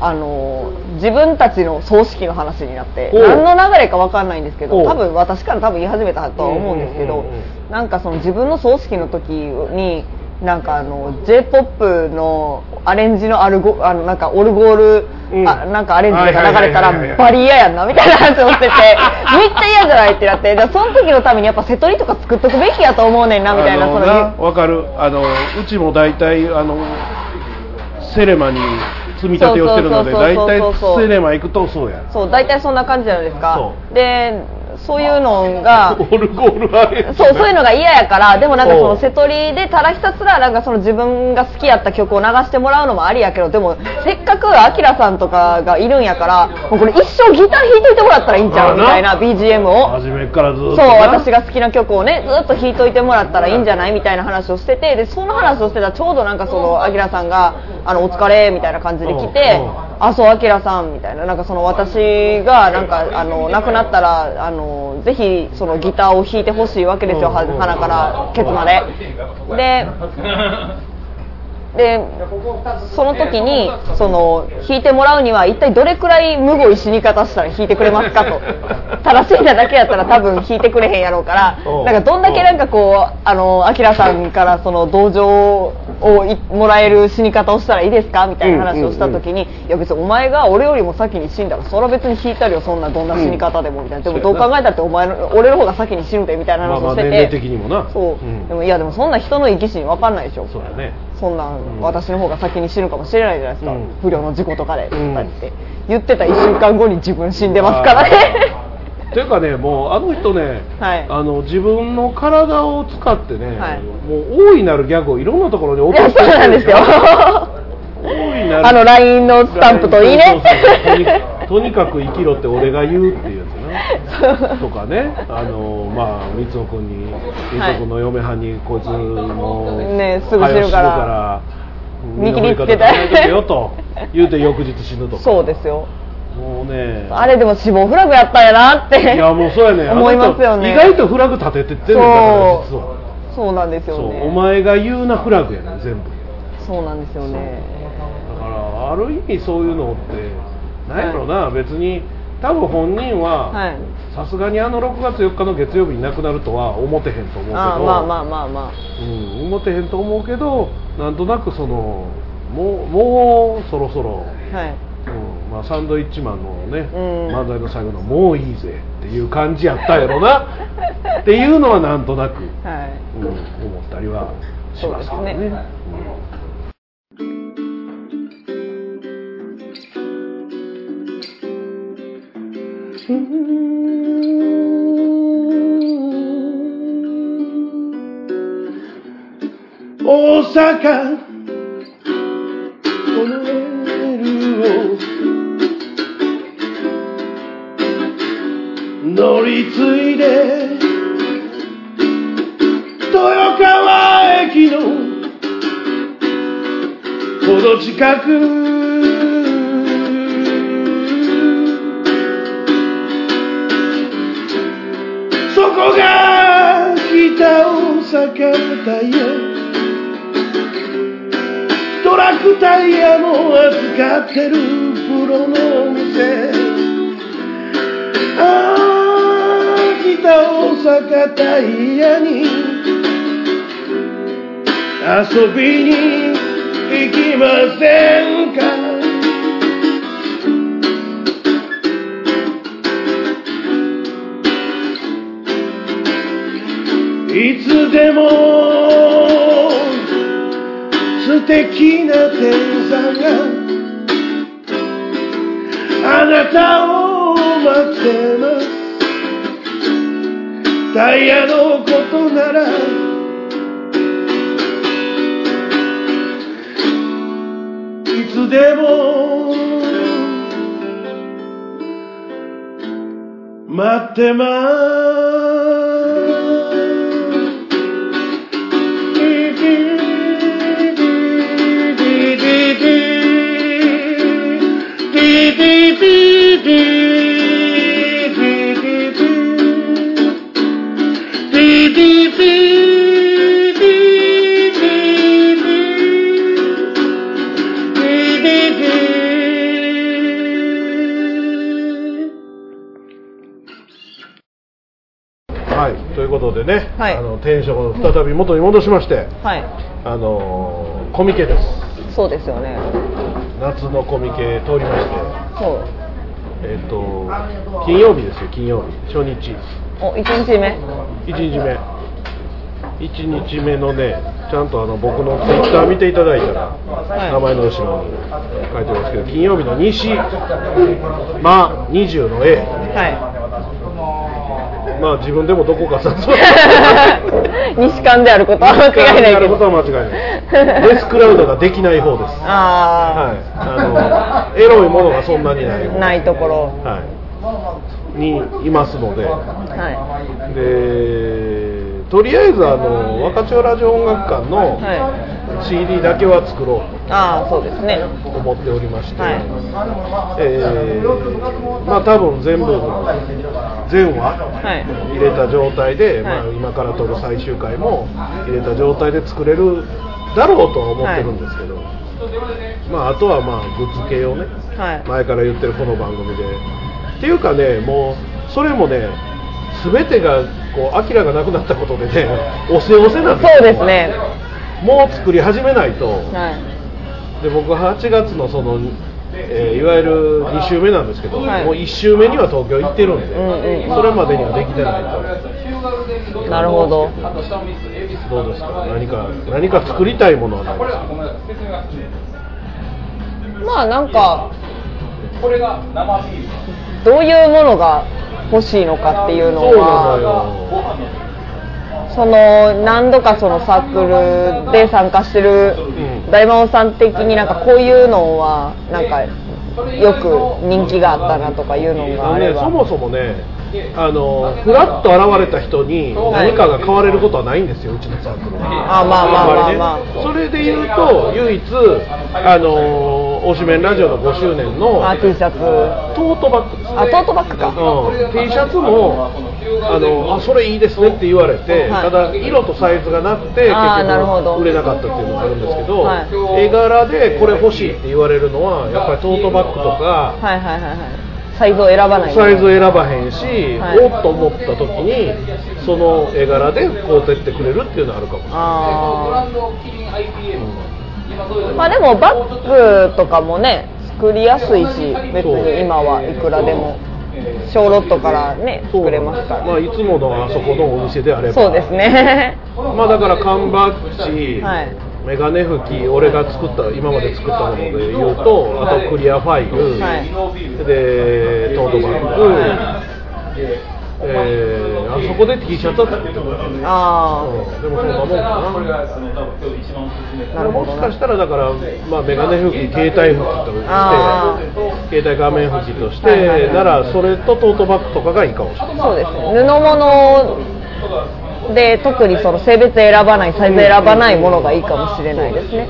Speaker 2: あの自分たちの葬式の話になって何の流れか分かんないんですけど多分私から多分言い始めたとは思うんですけどなんかその自分の葬式の時になんかあの j p o p のアレンジのアルゴあのなんかオルゴール、
Speaker 1: うん。
Speaker 2: あなんかアレンジが流れたらバリ嫌やんなみたいな話をしてて めっちゃ嫌じゃないってなってその時のためにやっぱ瀬戸りとか作っとくべきやと思うねんなみたいなその
Speaker 1: なわかる。あのうちも大体あのセレマに積み立てをしてるので大体セレマ行くとそうや。
Speaker 2: そう大体そんな感じじゃないですか。
Speaker 1: そ
Speaker 2: でそういうのが
Speaker 1: オルゴールあれ。
Speaker 2: そうそういうのが嫌やからでもなんかその瀬戸りでただひたすらなんかその自分が好きやった曲を流してもらうのもありやけどでもせっかくアキラさんとかがいるんやからもうこれ一生ギター弾いといてもらったらいいんちゃう？みたいな BGM を。
Speaker 1: 初めからずっと
Speaker 2: そう
Speaker 1: な
Speaker 2: 私が好きな曲をねずっと弾いといてもらったらいいんじゃない？みたいな話をしててでその話をしてたらちょうどなんかそのアキラさんが「あのお疲れ」みたいな感じで来て
Speaker 1: うんうん「
Speaker 2: あそうアキラさん」みたいななんかその私がなんかあの亡くなったらあのぜひそのギターを弾いてほしいわけですよ鼻からケツまで。ででその時にその弾いてもらうには一体どれくらいむごい死に方したら弾いてくれますかと。ただ死んだだけやったら多分弾いてくれへんやろうから。
Speaker 1: う。ん
Speaker 2: なんかどんだけなんかこうあのアキラさんからその同情をいもらえる死に方をしたらいいですかみたいな話をした時に、いや別にお前が俺よりも先に死んだらそれは別に弾いたりよそんなどんな死に方でもみたいな、でもどう考えたってお前の俺の方が先に死ぬでみたいな
Speaker 1: まあ
Speaker 2: 話をしてて、
Speaker 1: まあ年齢的にもな。
Speaker 2: そう、
Speaker 1: ん。
Speaker 2: でもいやでもそんな人の生き死に分かんないでしょ。
Speaker 1: そうやね
Speaker 2: そんなん、
Speaker 1: ん
Speaker 2: 私の方が先に死ぬかもしれないじゃないですか、
Speaker 1: うん。
Speaker 2: 不良の事故とかで、とかって。言ってた1週間後に自分死んでますからね。
Speaker 1: というかねもうあの人ね、
Speaker 2: はい。
Speaker 1: あの自分の体を使ってね、
Speaker 2: はい。
Speaker 1: もう大いなるギャグをいろんなところに落として
Speaker 2: そうなんですよあの LINE のスタンプといいね。
Speaker 1: とにかく生きろって俺が言うっていうやつな。とかね。あのまあ三尾君に三尾君の嫁はんにこいつもう
Speaker 2: ねすぐ死ぬから
Speaker 1: ら
Speaker 2: 見切りつけた
Speaker 1: よと言うて翌日死ぬとか。
Speaker 2: そうですよ。
Speaker 1: もうね。
Speaker 2: あれでも死亡フラグやったんやなって
Speaker 1: いやもうそうやね
Speaker 2: 思いますよね。
Speaker 1: 意外とフラグ立ててってんだから実は。
Speaker 2: そうなんですよね。
Speaker 1: お前が言うなフラグやねん全部。
Speaker 2: そうなんですよね
Speaker 1: ある意味そういうのってなんやろな、別に多分本人
Speaker 2: は
Speaker 1: はい。さすがにあの6月4日の月曜日に亡くなるとは思ってへんと思うけど
Speaker 2: ああまあまあまあま
Speaker 1: うん、思ってへんと思うけどなんとなくそのもうもうそろそろ、
Speaker 2: あはい。
Speaker 1: うんまあ、サンドイッチマンのね、
Speaker 2: うん。
Speaker 1: 漫才の最後の「もういいぜ」っていう感じやったやろな。っていうのはなんとなく、
Speaker 2: はい。
Speaker 1: うん、思ったりはしますけどね大阪。このメールを。乗り継いで。豊川駅の。ほど近く。タイヤトラックタイヤも扱ってる。プロの店。ああ北大阪タイヤに。遊びに行きませんか。いつでも敵な天才があなたを待ってます。タイヤのことならいつでも待ってはい、
Speaker 2: はい。
Speaker 1: あのテンションを再び元に戻しまして、
Speaker 2: はい。
Speaker 1: あのーコミケです。
Speaker 2: そうですよね。
Speaker 1: 夏のコミケ通りまして
Speaker 2: そう。
Speaker 1: えっ、と金曜日ですよ金曜日。初日
Speaker 2: お一1日目。
Speaker 1: 1日目。1日目のねちゃんとあの僕のツイッター見ていただいたら、
Speaker 2: い。
Speaker 1: 名前の後ろに書いてますけど金曜日の西ま20の A
Speaker 2: は
Speaker 1: まあ自分でもどこかさ
Speaker 2: 西館であることは間違いないけど。
Speaker 1: ことは間違いないデスクラウドができない方です。
Speaker 2: あ
Speaker 1: はい。あのエロいものがそんなにない
Speaker 2: あ、ないところ。
Speaker 1: はい、にいますので。
Speaker 2: は
Speaker 1: でとりあえずあの若千代ラジオ音楽館の
Speaker 2: いはい
Speaker 1: CD だけは作ろう
Speaker 2: ああそうですね。
Speaker 1: と思っておりまして、
Speaker 2: はい。
Speaker 1: えーまあ多分全部全話
Speaker 2: はい。
Speaker 1: 入れた状態で、まあ、
Speaker 2: はい
Speaker 1: 今から撮る最終回も入れた状態で作れるだろうとは思ってるんですけど、まああとはまあグッズ系をね
Speaker 2: はい。
Speaker 1: 前から言ってるこの番組で。っていうかねもうそれもね全てがこうアキラがなくなったことでねおせおせなんですよ。
Speaker 2: そうですね
Speaker 1: もう作り始めないと。
Speaker 2: はい。
Speaker 1: で僕8月のその、えーいわゆる2週目なんですけど、
Speaker 2: はい。
Speaker 1: もう1週目には東京行ってるんで、
Speaker 2: うんうん。
Speaker 1: それまでにはできてないと。
Speaker 2: なるほど。
Speaker 1: どうですか？何か何か作りたいものはないですか？
Speaker 2: まあなんか
Speaker 3: これが生ビール
Speaker 2: どういうものが欲しいのかっていうの
Speaker 1: そうなの
Speaker 2: は
Speaker 1: よ
Speaker 2: その何度かそのサークルで参加してる
Speaker 1: うん。
Speaker 2: 大魔王さん的になんかこういうのはなんかよく人気があったなとかいうのが
Speaker 1: あ
Speaker 2: れば。
Speaker 1: ねそもそもねあのフラッと現れた人に何かが買われることはないんですようちのサークルは。
Speaker 2: あまあまあまあ
Speaker 1: ん
Speaker 2: まあ
Speaker 1: りね。それで言うと唯一あの推しメンラジオの5周年の
Speaker 2: あ T シャツ。
Speaker 1: トートバッグですね。
Speaker 2: あトートバッグか。
Speaker 1: うん、T シャツもあのあそれいいですねって言われて、
Speaker 2: はい。
Speaker 1: ただ色とサイズがなくて結局売れなかったっていうのがあるんですけど、
Speaker 2: はい。
Speaker 1: 絵柄でこれ欲しいって言われるのはやっぱりトートバッグとか、
Speaker 2: はいはいはいはいサイズを選ばない
Speaker 1: サイズを選ばへんし、
Speaker 2: はい。
Speaker 1: おっと思った時にその絵柄で買うてってくれるっていうのはあるかもしれない。
Speaker 3: ういう
Speaker 2: ーまあでもバッグとかもね作りやすいし別に今はいくらでも。小ロットからね作れますから。
Speaker 1: まあ、いつものあそこのお店であれば。
Speaker 2: そうですね。
Speaker 1: まあだから缶バッジ、
Speaker 2: はい
Speaker 1: メガネ拭き俺が作った今まで作ったもので言うとあとクリアファイル、
Speaker 2: はい。
Speaker 1: でトートバッグ、えーあそこで T シャツは作ってもらう、うん、
Speaker 2: あ
Speaker 1: でもそんなもんか
Speaker 3: これ
Speaker 1: な。
Speaker 3: があの多分今日一番おすすめ
Speaker 2: なるほど
Speaker 1: もしかしたらだから、まあ、メガネ拭き携帯拭きとして
Speaker 2: あ
Speaker 1: 携帯画面拭きとして、ならそれとトートバッグとかがいいかもしれない。
Speaker 2: あそうですね。布物で特にその性別選ばないサイズ選ばないものがいいかもしれないですね。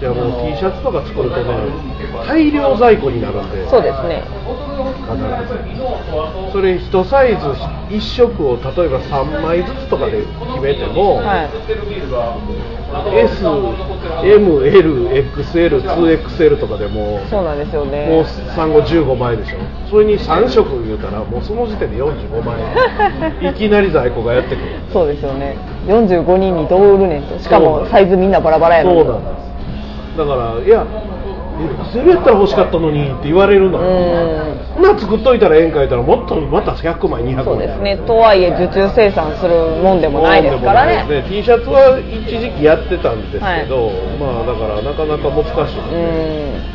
Speaker 1: いやもう T シャツとか作るとね大量在庫になるんで。
Speaker 2: そうですね。
Speaker 1: 必ず。それ1サイズ1色を例えば3枚ずつとかで決めても、
Speaker 2: はい。
Speaker 1: SMLXL2XL とかでも
Speaker 2: そうなんですよ
Speaker 1: もう
Speaker 2: ね
Speaker 1: 産後15枚でしょ。それに3色言うたらもうその時点で45枚。いきなり在庫がやってくる。
Speaker 2: そうですよね。45人にどう売るねんとしかもサイズみんなバラバラやのに。
Speaker 1: そうなんですだからいや XL やったら欲しかったのにって言われるの。
Speaker 2: う
Speaker 1: よ
Speaker 2: ん。
Speaker 1: そんな作っといたらええんか言ったらもっとまた100枚200枚。
Speaker 2: そうですね。とはいえ受注生産するもんでもないですからね。
Speaker 1: で T シャツは一時期やってたんですけど、まあだからなかなか難しい、
Speaker 2: う
Speaker 1: や
Speaker 2: ん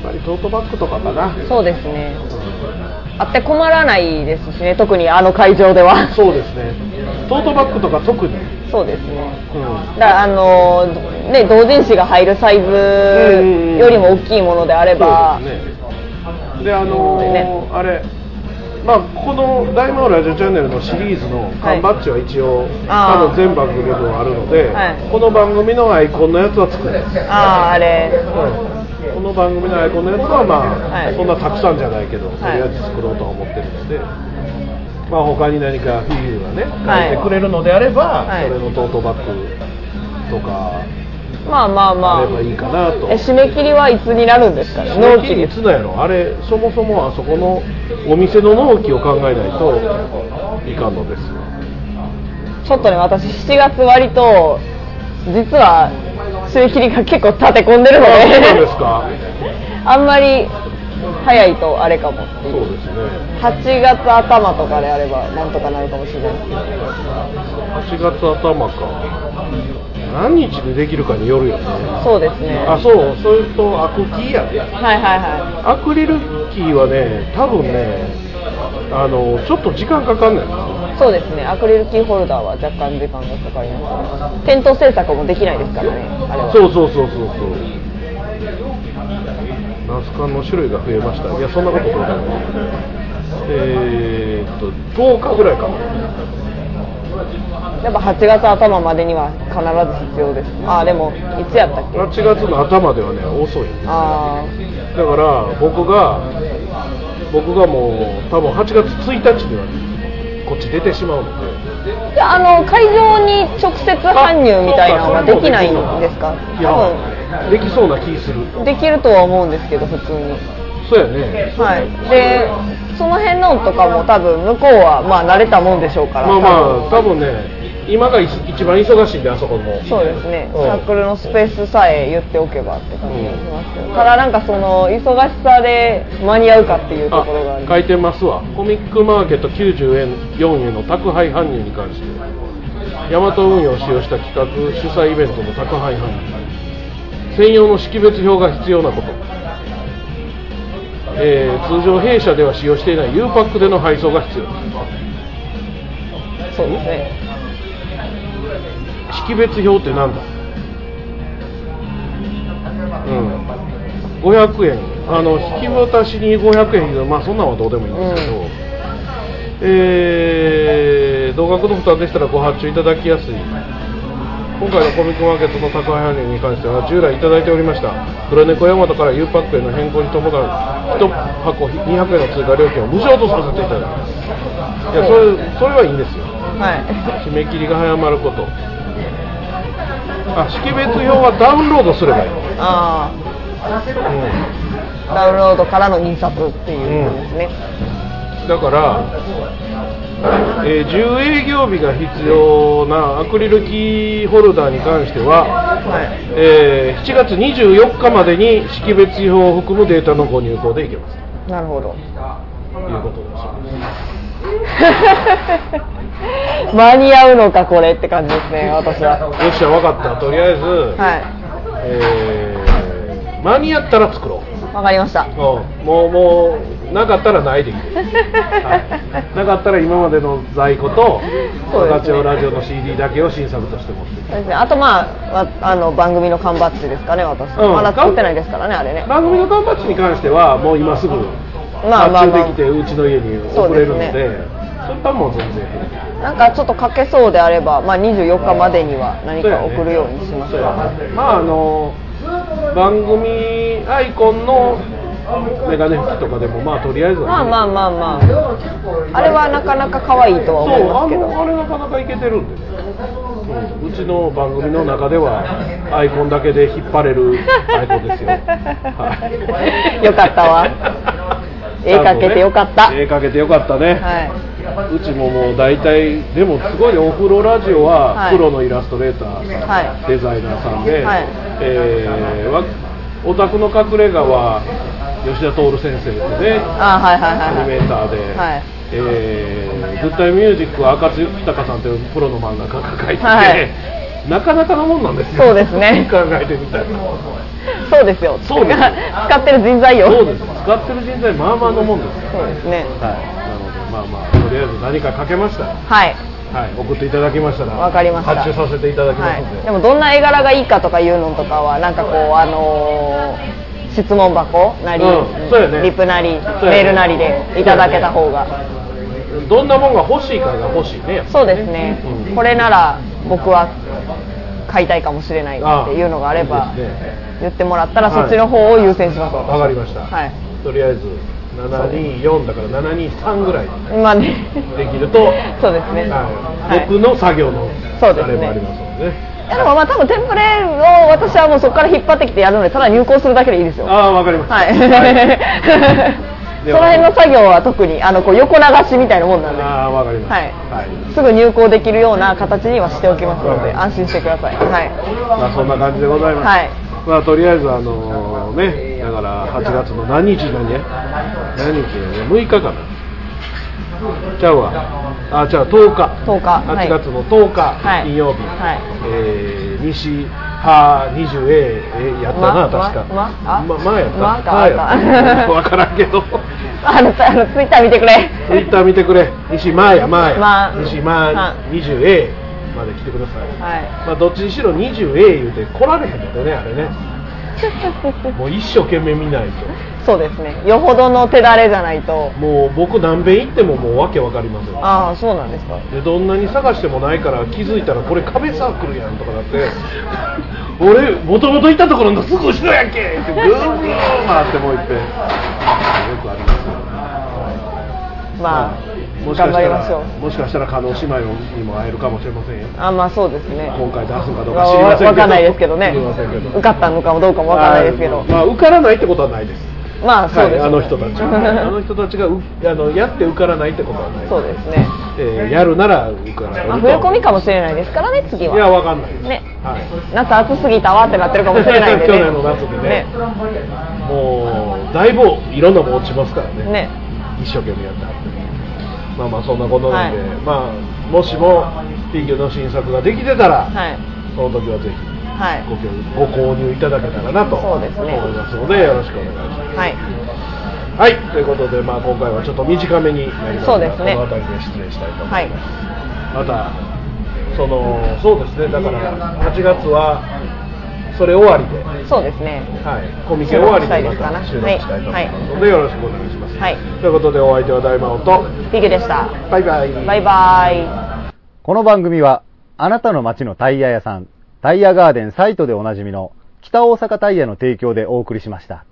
Speaker 1: っぱりトートバッグとかかな。
Speaker 2: そうですねあって困らないですしね特にあの会場では。
Speaker 1: そうですね。トートバッグとか特に、
Speaker 2: そうですね。
Speaker 1: うん。
Speaker 2: だからあのね同人誌が入るサイズよりも大きいものであれば。
Speaker 1: そうですね。であのー
Speaker 2: ね。
Speaker 1: あれまあこの「大魔王ラジオチャンネル」のシリーズの缶バッジは一応、
Speaker 2: あー。
Speaker 1: 多分全番組分あるので、
Speaker 2: はい。
Speaker 1: この番組のアイコンのやつは作る、
Speaker 2: あああれ。
Speaker 1: うんこの番組のアイコンのやつはまあ、
Speaker 2: はい。
Speaker 1: そんなたくさんじゃないけど、とりあえず作ろうとは思ってるので、まあ他に何かフィギュアがね、
Speaker 2: はい。
Speaker 1: 書いてくれるのであれば、
Speaker 2: はい。
Speaker 1: それのトートバッグとか
Speaker 2: まあまあまあ。
Speaker 1: あればいいかなと。
Speaker 2: え締め切りはいつになるんですか？ね納期
Speaker 1: いつなんやろ？あれそもそもあそこのお店の納期を考えないといかんのですよ。
Speaker 2: ちょっとね私7月割と実は締め切りが結構立て込んでるので
Speaker 1: あそうなんですか。
Speaker 2: あんまり早いとあれかも
Speaker 1: そうですね
Speaker 2: 8月頭とかであればなんとかなるかもしれない。ですけど
Speaker 1: 8月頭か。何日でできるかによるよね。
Speaker 2: そうですね。
Speaker 1: あそう。それとアクキーやね
Speaker 2: はいはいは
Speaker 1: アクリルキーはね多分ねあのちょっと時間かかんな
Speaker 2: そうですね。アクリルキーホルダーは若干時間がかかります。店頭制作もできないですからね。あれは。
Speaker 1: そうそうそうそうそう。ナスカンの種類が増えました。いやそんなことどうでもないえー、っと10日ぐらいかな。
Speaker 2: やっぱ8月頭までには必ず必要です。あでもいつやったっけ
Speaker 1: ？8月の頭ではね遅い
Speaker 2: あ
Speaker 1: だから僕が僕がもう多分8月1日にはこっち出てしまうので。
Speaker 2: あじゃああの会場に直接搬入みたいなのができないんですか？
Speaker 1: いやできそうな気する。
Speaker 2: できるとは思うんですけど普通に。
Speaker 1: そうやね。
Speaker 2: はい。でその辺のとかも多分向こうはまあ慣れたもんでしょうから。
Speaker 1: まあまあ多分ね今が一一番忙しいんであそこも。
Speaker 2: そうですね、
Speaker 1: うん。
Speaker 2: サークルのスペースさえ言っておけばって感じがします。けど、ただなんかその忙しさで間に合うかっていうところがあ
Speaker 1: 書いてますわ。コミックマーケット90円4円の宅配搬入に関して。ヤマト運輸を使用した企画主催イベントの宅配搬入専用の識別表が必要なこと、えー通常弊社では使用していない U パックでの配送が必要。
Speaker 2: そうですね
Speaker 1: 識別表ってなんだ？うん。500円。あの引き渡しに500円まあそんなんはどうでもいいんですけど、
Speaker 2: うん。
Speaker 1: えー同額の負担でしたらご発注いただきやすい。今回のコミックマーケットの宅配搬入に関しては従来いただいておりました黒猫ヤマトから U パックへの変更に伴う1箱200円の追加料金を無償とさせていただきます。いやそれそれはいいんですよ。
Speaker 2: はい。
Speaker 1: 締め切りが早まることあ識別表はダウンロードすればいい、
Speaker 2: あ
Speaker 1: う
Speaker 2: あダウンロードからの印刷っていうことですね、
Speaker 1: ん、だから、えー10営業日が必要なアクリルキーホルダーに関しては、
Speaker 2: はい。
Speaker 1: えー7月24日までに識別表を含むデータのご入稿でいけます。
Speaker 2: なるほど。
Speaker 1: ということです
Speaker 2: 間に合うのかこれって感じですね 私は。
Speaker 1: よっしゃ分かった。とりあえず、
Speaker 2: は
Speaker 1: えー間に合ったら作ろう。
Speaker 2: いわかりました。
Speaker 1: うん。もうもうなかったらないでいい はい、なかったら今までの在庫と
Speaker 2: そうですね。
Speaker 1: ガチョウラジオの CD だけを新作として持って。
Speaker 2: そうですね。あとまあわあの番組の缶バッジですかね私、
Speaker 1: うん。
Speaker 2: まだ作ってないですからねあれね。
Speaker 1: 番組の缶バッジに関してはもう今すぐ
Speaker 2: まあまあ
Speaker 1: できてうちの家に送れるので
Speaker 2: そうです
Speaker 1: それはもう全然。
Speaker 2: なんかちょっと書けそうであれば、まあ、24日までには何か送るようにしますが、
Speaker 1: そうやねまああの番組アイコンのメガネ拭きとかでもまあとりあえずはね。
Speaker 2: まあまあまあまあ。あれはなかなか可愛いとは思いますけど。
Speaker 1: あれなかなかいけてるんで。ね、うん、うちの番組の中ではアイコンだけで引っ張れるアイコンですよ、はい。
Speaker 2: よかったわ絵描けてよかった。
Speaker 1: 絵描けてよかったね、
Speaker 2: は
Speaker 1: うちももう大体でもすごいお風呂ラジオは
Speaker 2: はい。
Speaker 1: プロのイラストレーター、
Speaker 2: はい。
Speaker 1: デザイナーさんで、
Speaker 2: はい。
Speaker 1: えーわオタクの隠れ家は吉田徹先生でね
Speaker 2: あはいはいはいはい。
Speaker 1: アニメーターで、
Speaker 2: はい。
Speaker 1: えーグッタイミュージックは赤津豊さんというプロの漫画家が描いてて、
Speaker 2: はい
Speaker 1: なかなかのもんなんですよ。
Speaker 2: そうですね。
Speaker 1: 考えてみたら
Speaker 2: そうですよ。
Speaker 1: そうです
Speaker 2: 使ってる人材よ。
Speaker 1: そうです。使ってる人材まあまあのもんです。よ
Speaker 2: そうですね。
Speaker 1: はい。なのでまあまあとりあえず何か書けましたら。
Speaker 2: はい。
Speaker 1: はい、送っていただきましたら
Speaker 2: わかりました。
Speaker 1: 発注させていただきま
Speaker 2: はい
Speaker 1: すので、、
Speaker 2: でもどんな絵柄がいいかとかいうのとかはなんかこうあのー質問箱なり、
Speaker 1: うん。ね。
Speaker 2: リプなり、
Speaker 1: ね。
Speaker 2: メールなりでいただけた方が。
Speaker 1: どんなもんが欲しいかが欲しいね。
Speaker 2: そうですね、
Speaker 1: うん。
Speaker 2: これなら僕は買いたいかもしれないっていうのがあれば言ってもらったら
Speaker 1: はい。
Speaker 2: そっちの方を優先します。
Speaker 1: わかりました、
Speaker 2: はい。
Speaker 1: とりあえず724だから723ぐらい
Speaker 2: まあね。
Speaker 1: できると。
Speaker 2: そうですね、
Speaker 1: はい。
Speaker 2: はい。
Speaker 1: 僕の作業のあれもありますのでね。
Speaker 2: いやでもまあ多分テンプレを私はもうそこから引っ張ってきてやるのでただ入稿するだけでいいですよ。
Speaker 1: ああわかりました。
Speaker 2: はい、その辺の作業は特にあのこう横流しみたいなもんなんで。
Speaker 1: ああわかりました
Speaker 2: はい。
Speaker 1: はい。
Speaker 2: すぐ入稿できるような形にはしておきますので安心してください。はい。
Speaker 1: まあそんな感じでございます、
Speaker 2: はい。
Speaker 1: まあとりあえずあのねだから8月の何日何や何日やね6日かなちゃうわ。あじゃあ10日。
Speaker 2: 10日。はい。
Speaker 1: 8月の10日、
Speaker 2: はい。
Speaker 1: 金曜日、
Speaker 2: はい。
Speaker 1: えー西派 20A えやったな、
Speaker 2: ま
Speaker 1: 確か。
Speaker 2: ままあ
Speaker 1: ままあやった。
Speaker 2: ま
Speaker 1: あやった。
Speaker 2: あか
Speaker 1: 分からんけど。
Speaker 2: あのあのツイッター見てくれ。
Speaker 1: ツイッター見てくれ。西マーヤマーヤ、
Speaker 2: まあ
Speaker 1: 西マー
Speaker 2: は
Speaker 1: 20A まで来てください、
Speaker 2: はい。
Speaker 1: まあ、どっちにしろ 20A 言うて来られへんのでねあれね。もう一生懸命見ないと
Speaker 2: そうですね。よほどの手だれじゃないと。
Speaker 1: もう僕何遍行ってももうわけわかりません。
Speaker 2: ああそうなんですか。
Speaker 1: でどんなに探してもないから気づいたらこれ壁サークルやんとかなって。俺もともといたところのすぐ後ろやんけってぐーぐー回ってもう行って。よくありますよ
Speaker 2: まあ
Speaker 1: もしかしたらもしかしたら加納姉妹にも会えるかもしれませんよ。
Speaker 2: うあまあそうですね。
Speaker 1: 今回出すのかどうか
Speaker 2: わ
Speaker 1: 知りませんけど。
Speaker 2: わかんないですけどね。受かったのかもどうかもわかんないですけど。
Speaker 1: あまあ受からないってことはないです
Speaker 2: まあそうです、
Speaker 1: はい、あの人たち あの人たちがうあのやって受からないってことはない。
Speaker 2: そうですね。
Speaker 1: えーやるなら受からない
Speaker 2: まあ冬込みかもしれないですからね次は。い
Speaker 1: やわかんないです。
Speaker 2: ね。
Speaker 1: はい。
Speaker 2: 夏暑すぎたわってなってるかもしれないんでね。
Speaker 1: 去年の夏でね。もうだいぶいろんなもん落ちますからね。
Speaker 2: ね。
Speaker 1: 一生懸命やってはってまあまあそんなことなんで、
Speaker 2: はい。
Speaker 1: まあもしもフィギュアの新作ができてたら、
Speaker 2: はい。
Speaker 1: その時はぜひ
Speaker 2: はい。
Speaker 1: ごご購入いただけたらなと
Speaker 2: そうですね。
Speaker 1: 思いますのでよろしくお願いします。
Speaker 2: はい。
Speaker 1: はい。ということで、まあ、今回はちょっと短めになりますが
Speaker 2: そうですね。
Speaker 1: この辺りで失礼したいと思
Speaker 2: はいい
Speaker 1: ます、またそのそうですね。だから8月はそれ終わりで、
Speaker 2: そうですね。
Speaker 1: はい、コミケ終わりでま
Speaker 2: た
Speaker 1: 収録したいと思いますので、よろしくお願いします、
Speaker 2: はい。
Speaker 1: ということでお相手は大魔王と
Speaker 2: ピグでした。
Speaker 1: バイバイ。
Speaker 2: バイバイ。
Speaker 4: この番組は、あなたの街のタイヤ屋さん、タイヤガーデンサイトでおなじみの北大阪タイヤの提供でお送りしました。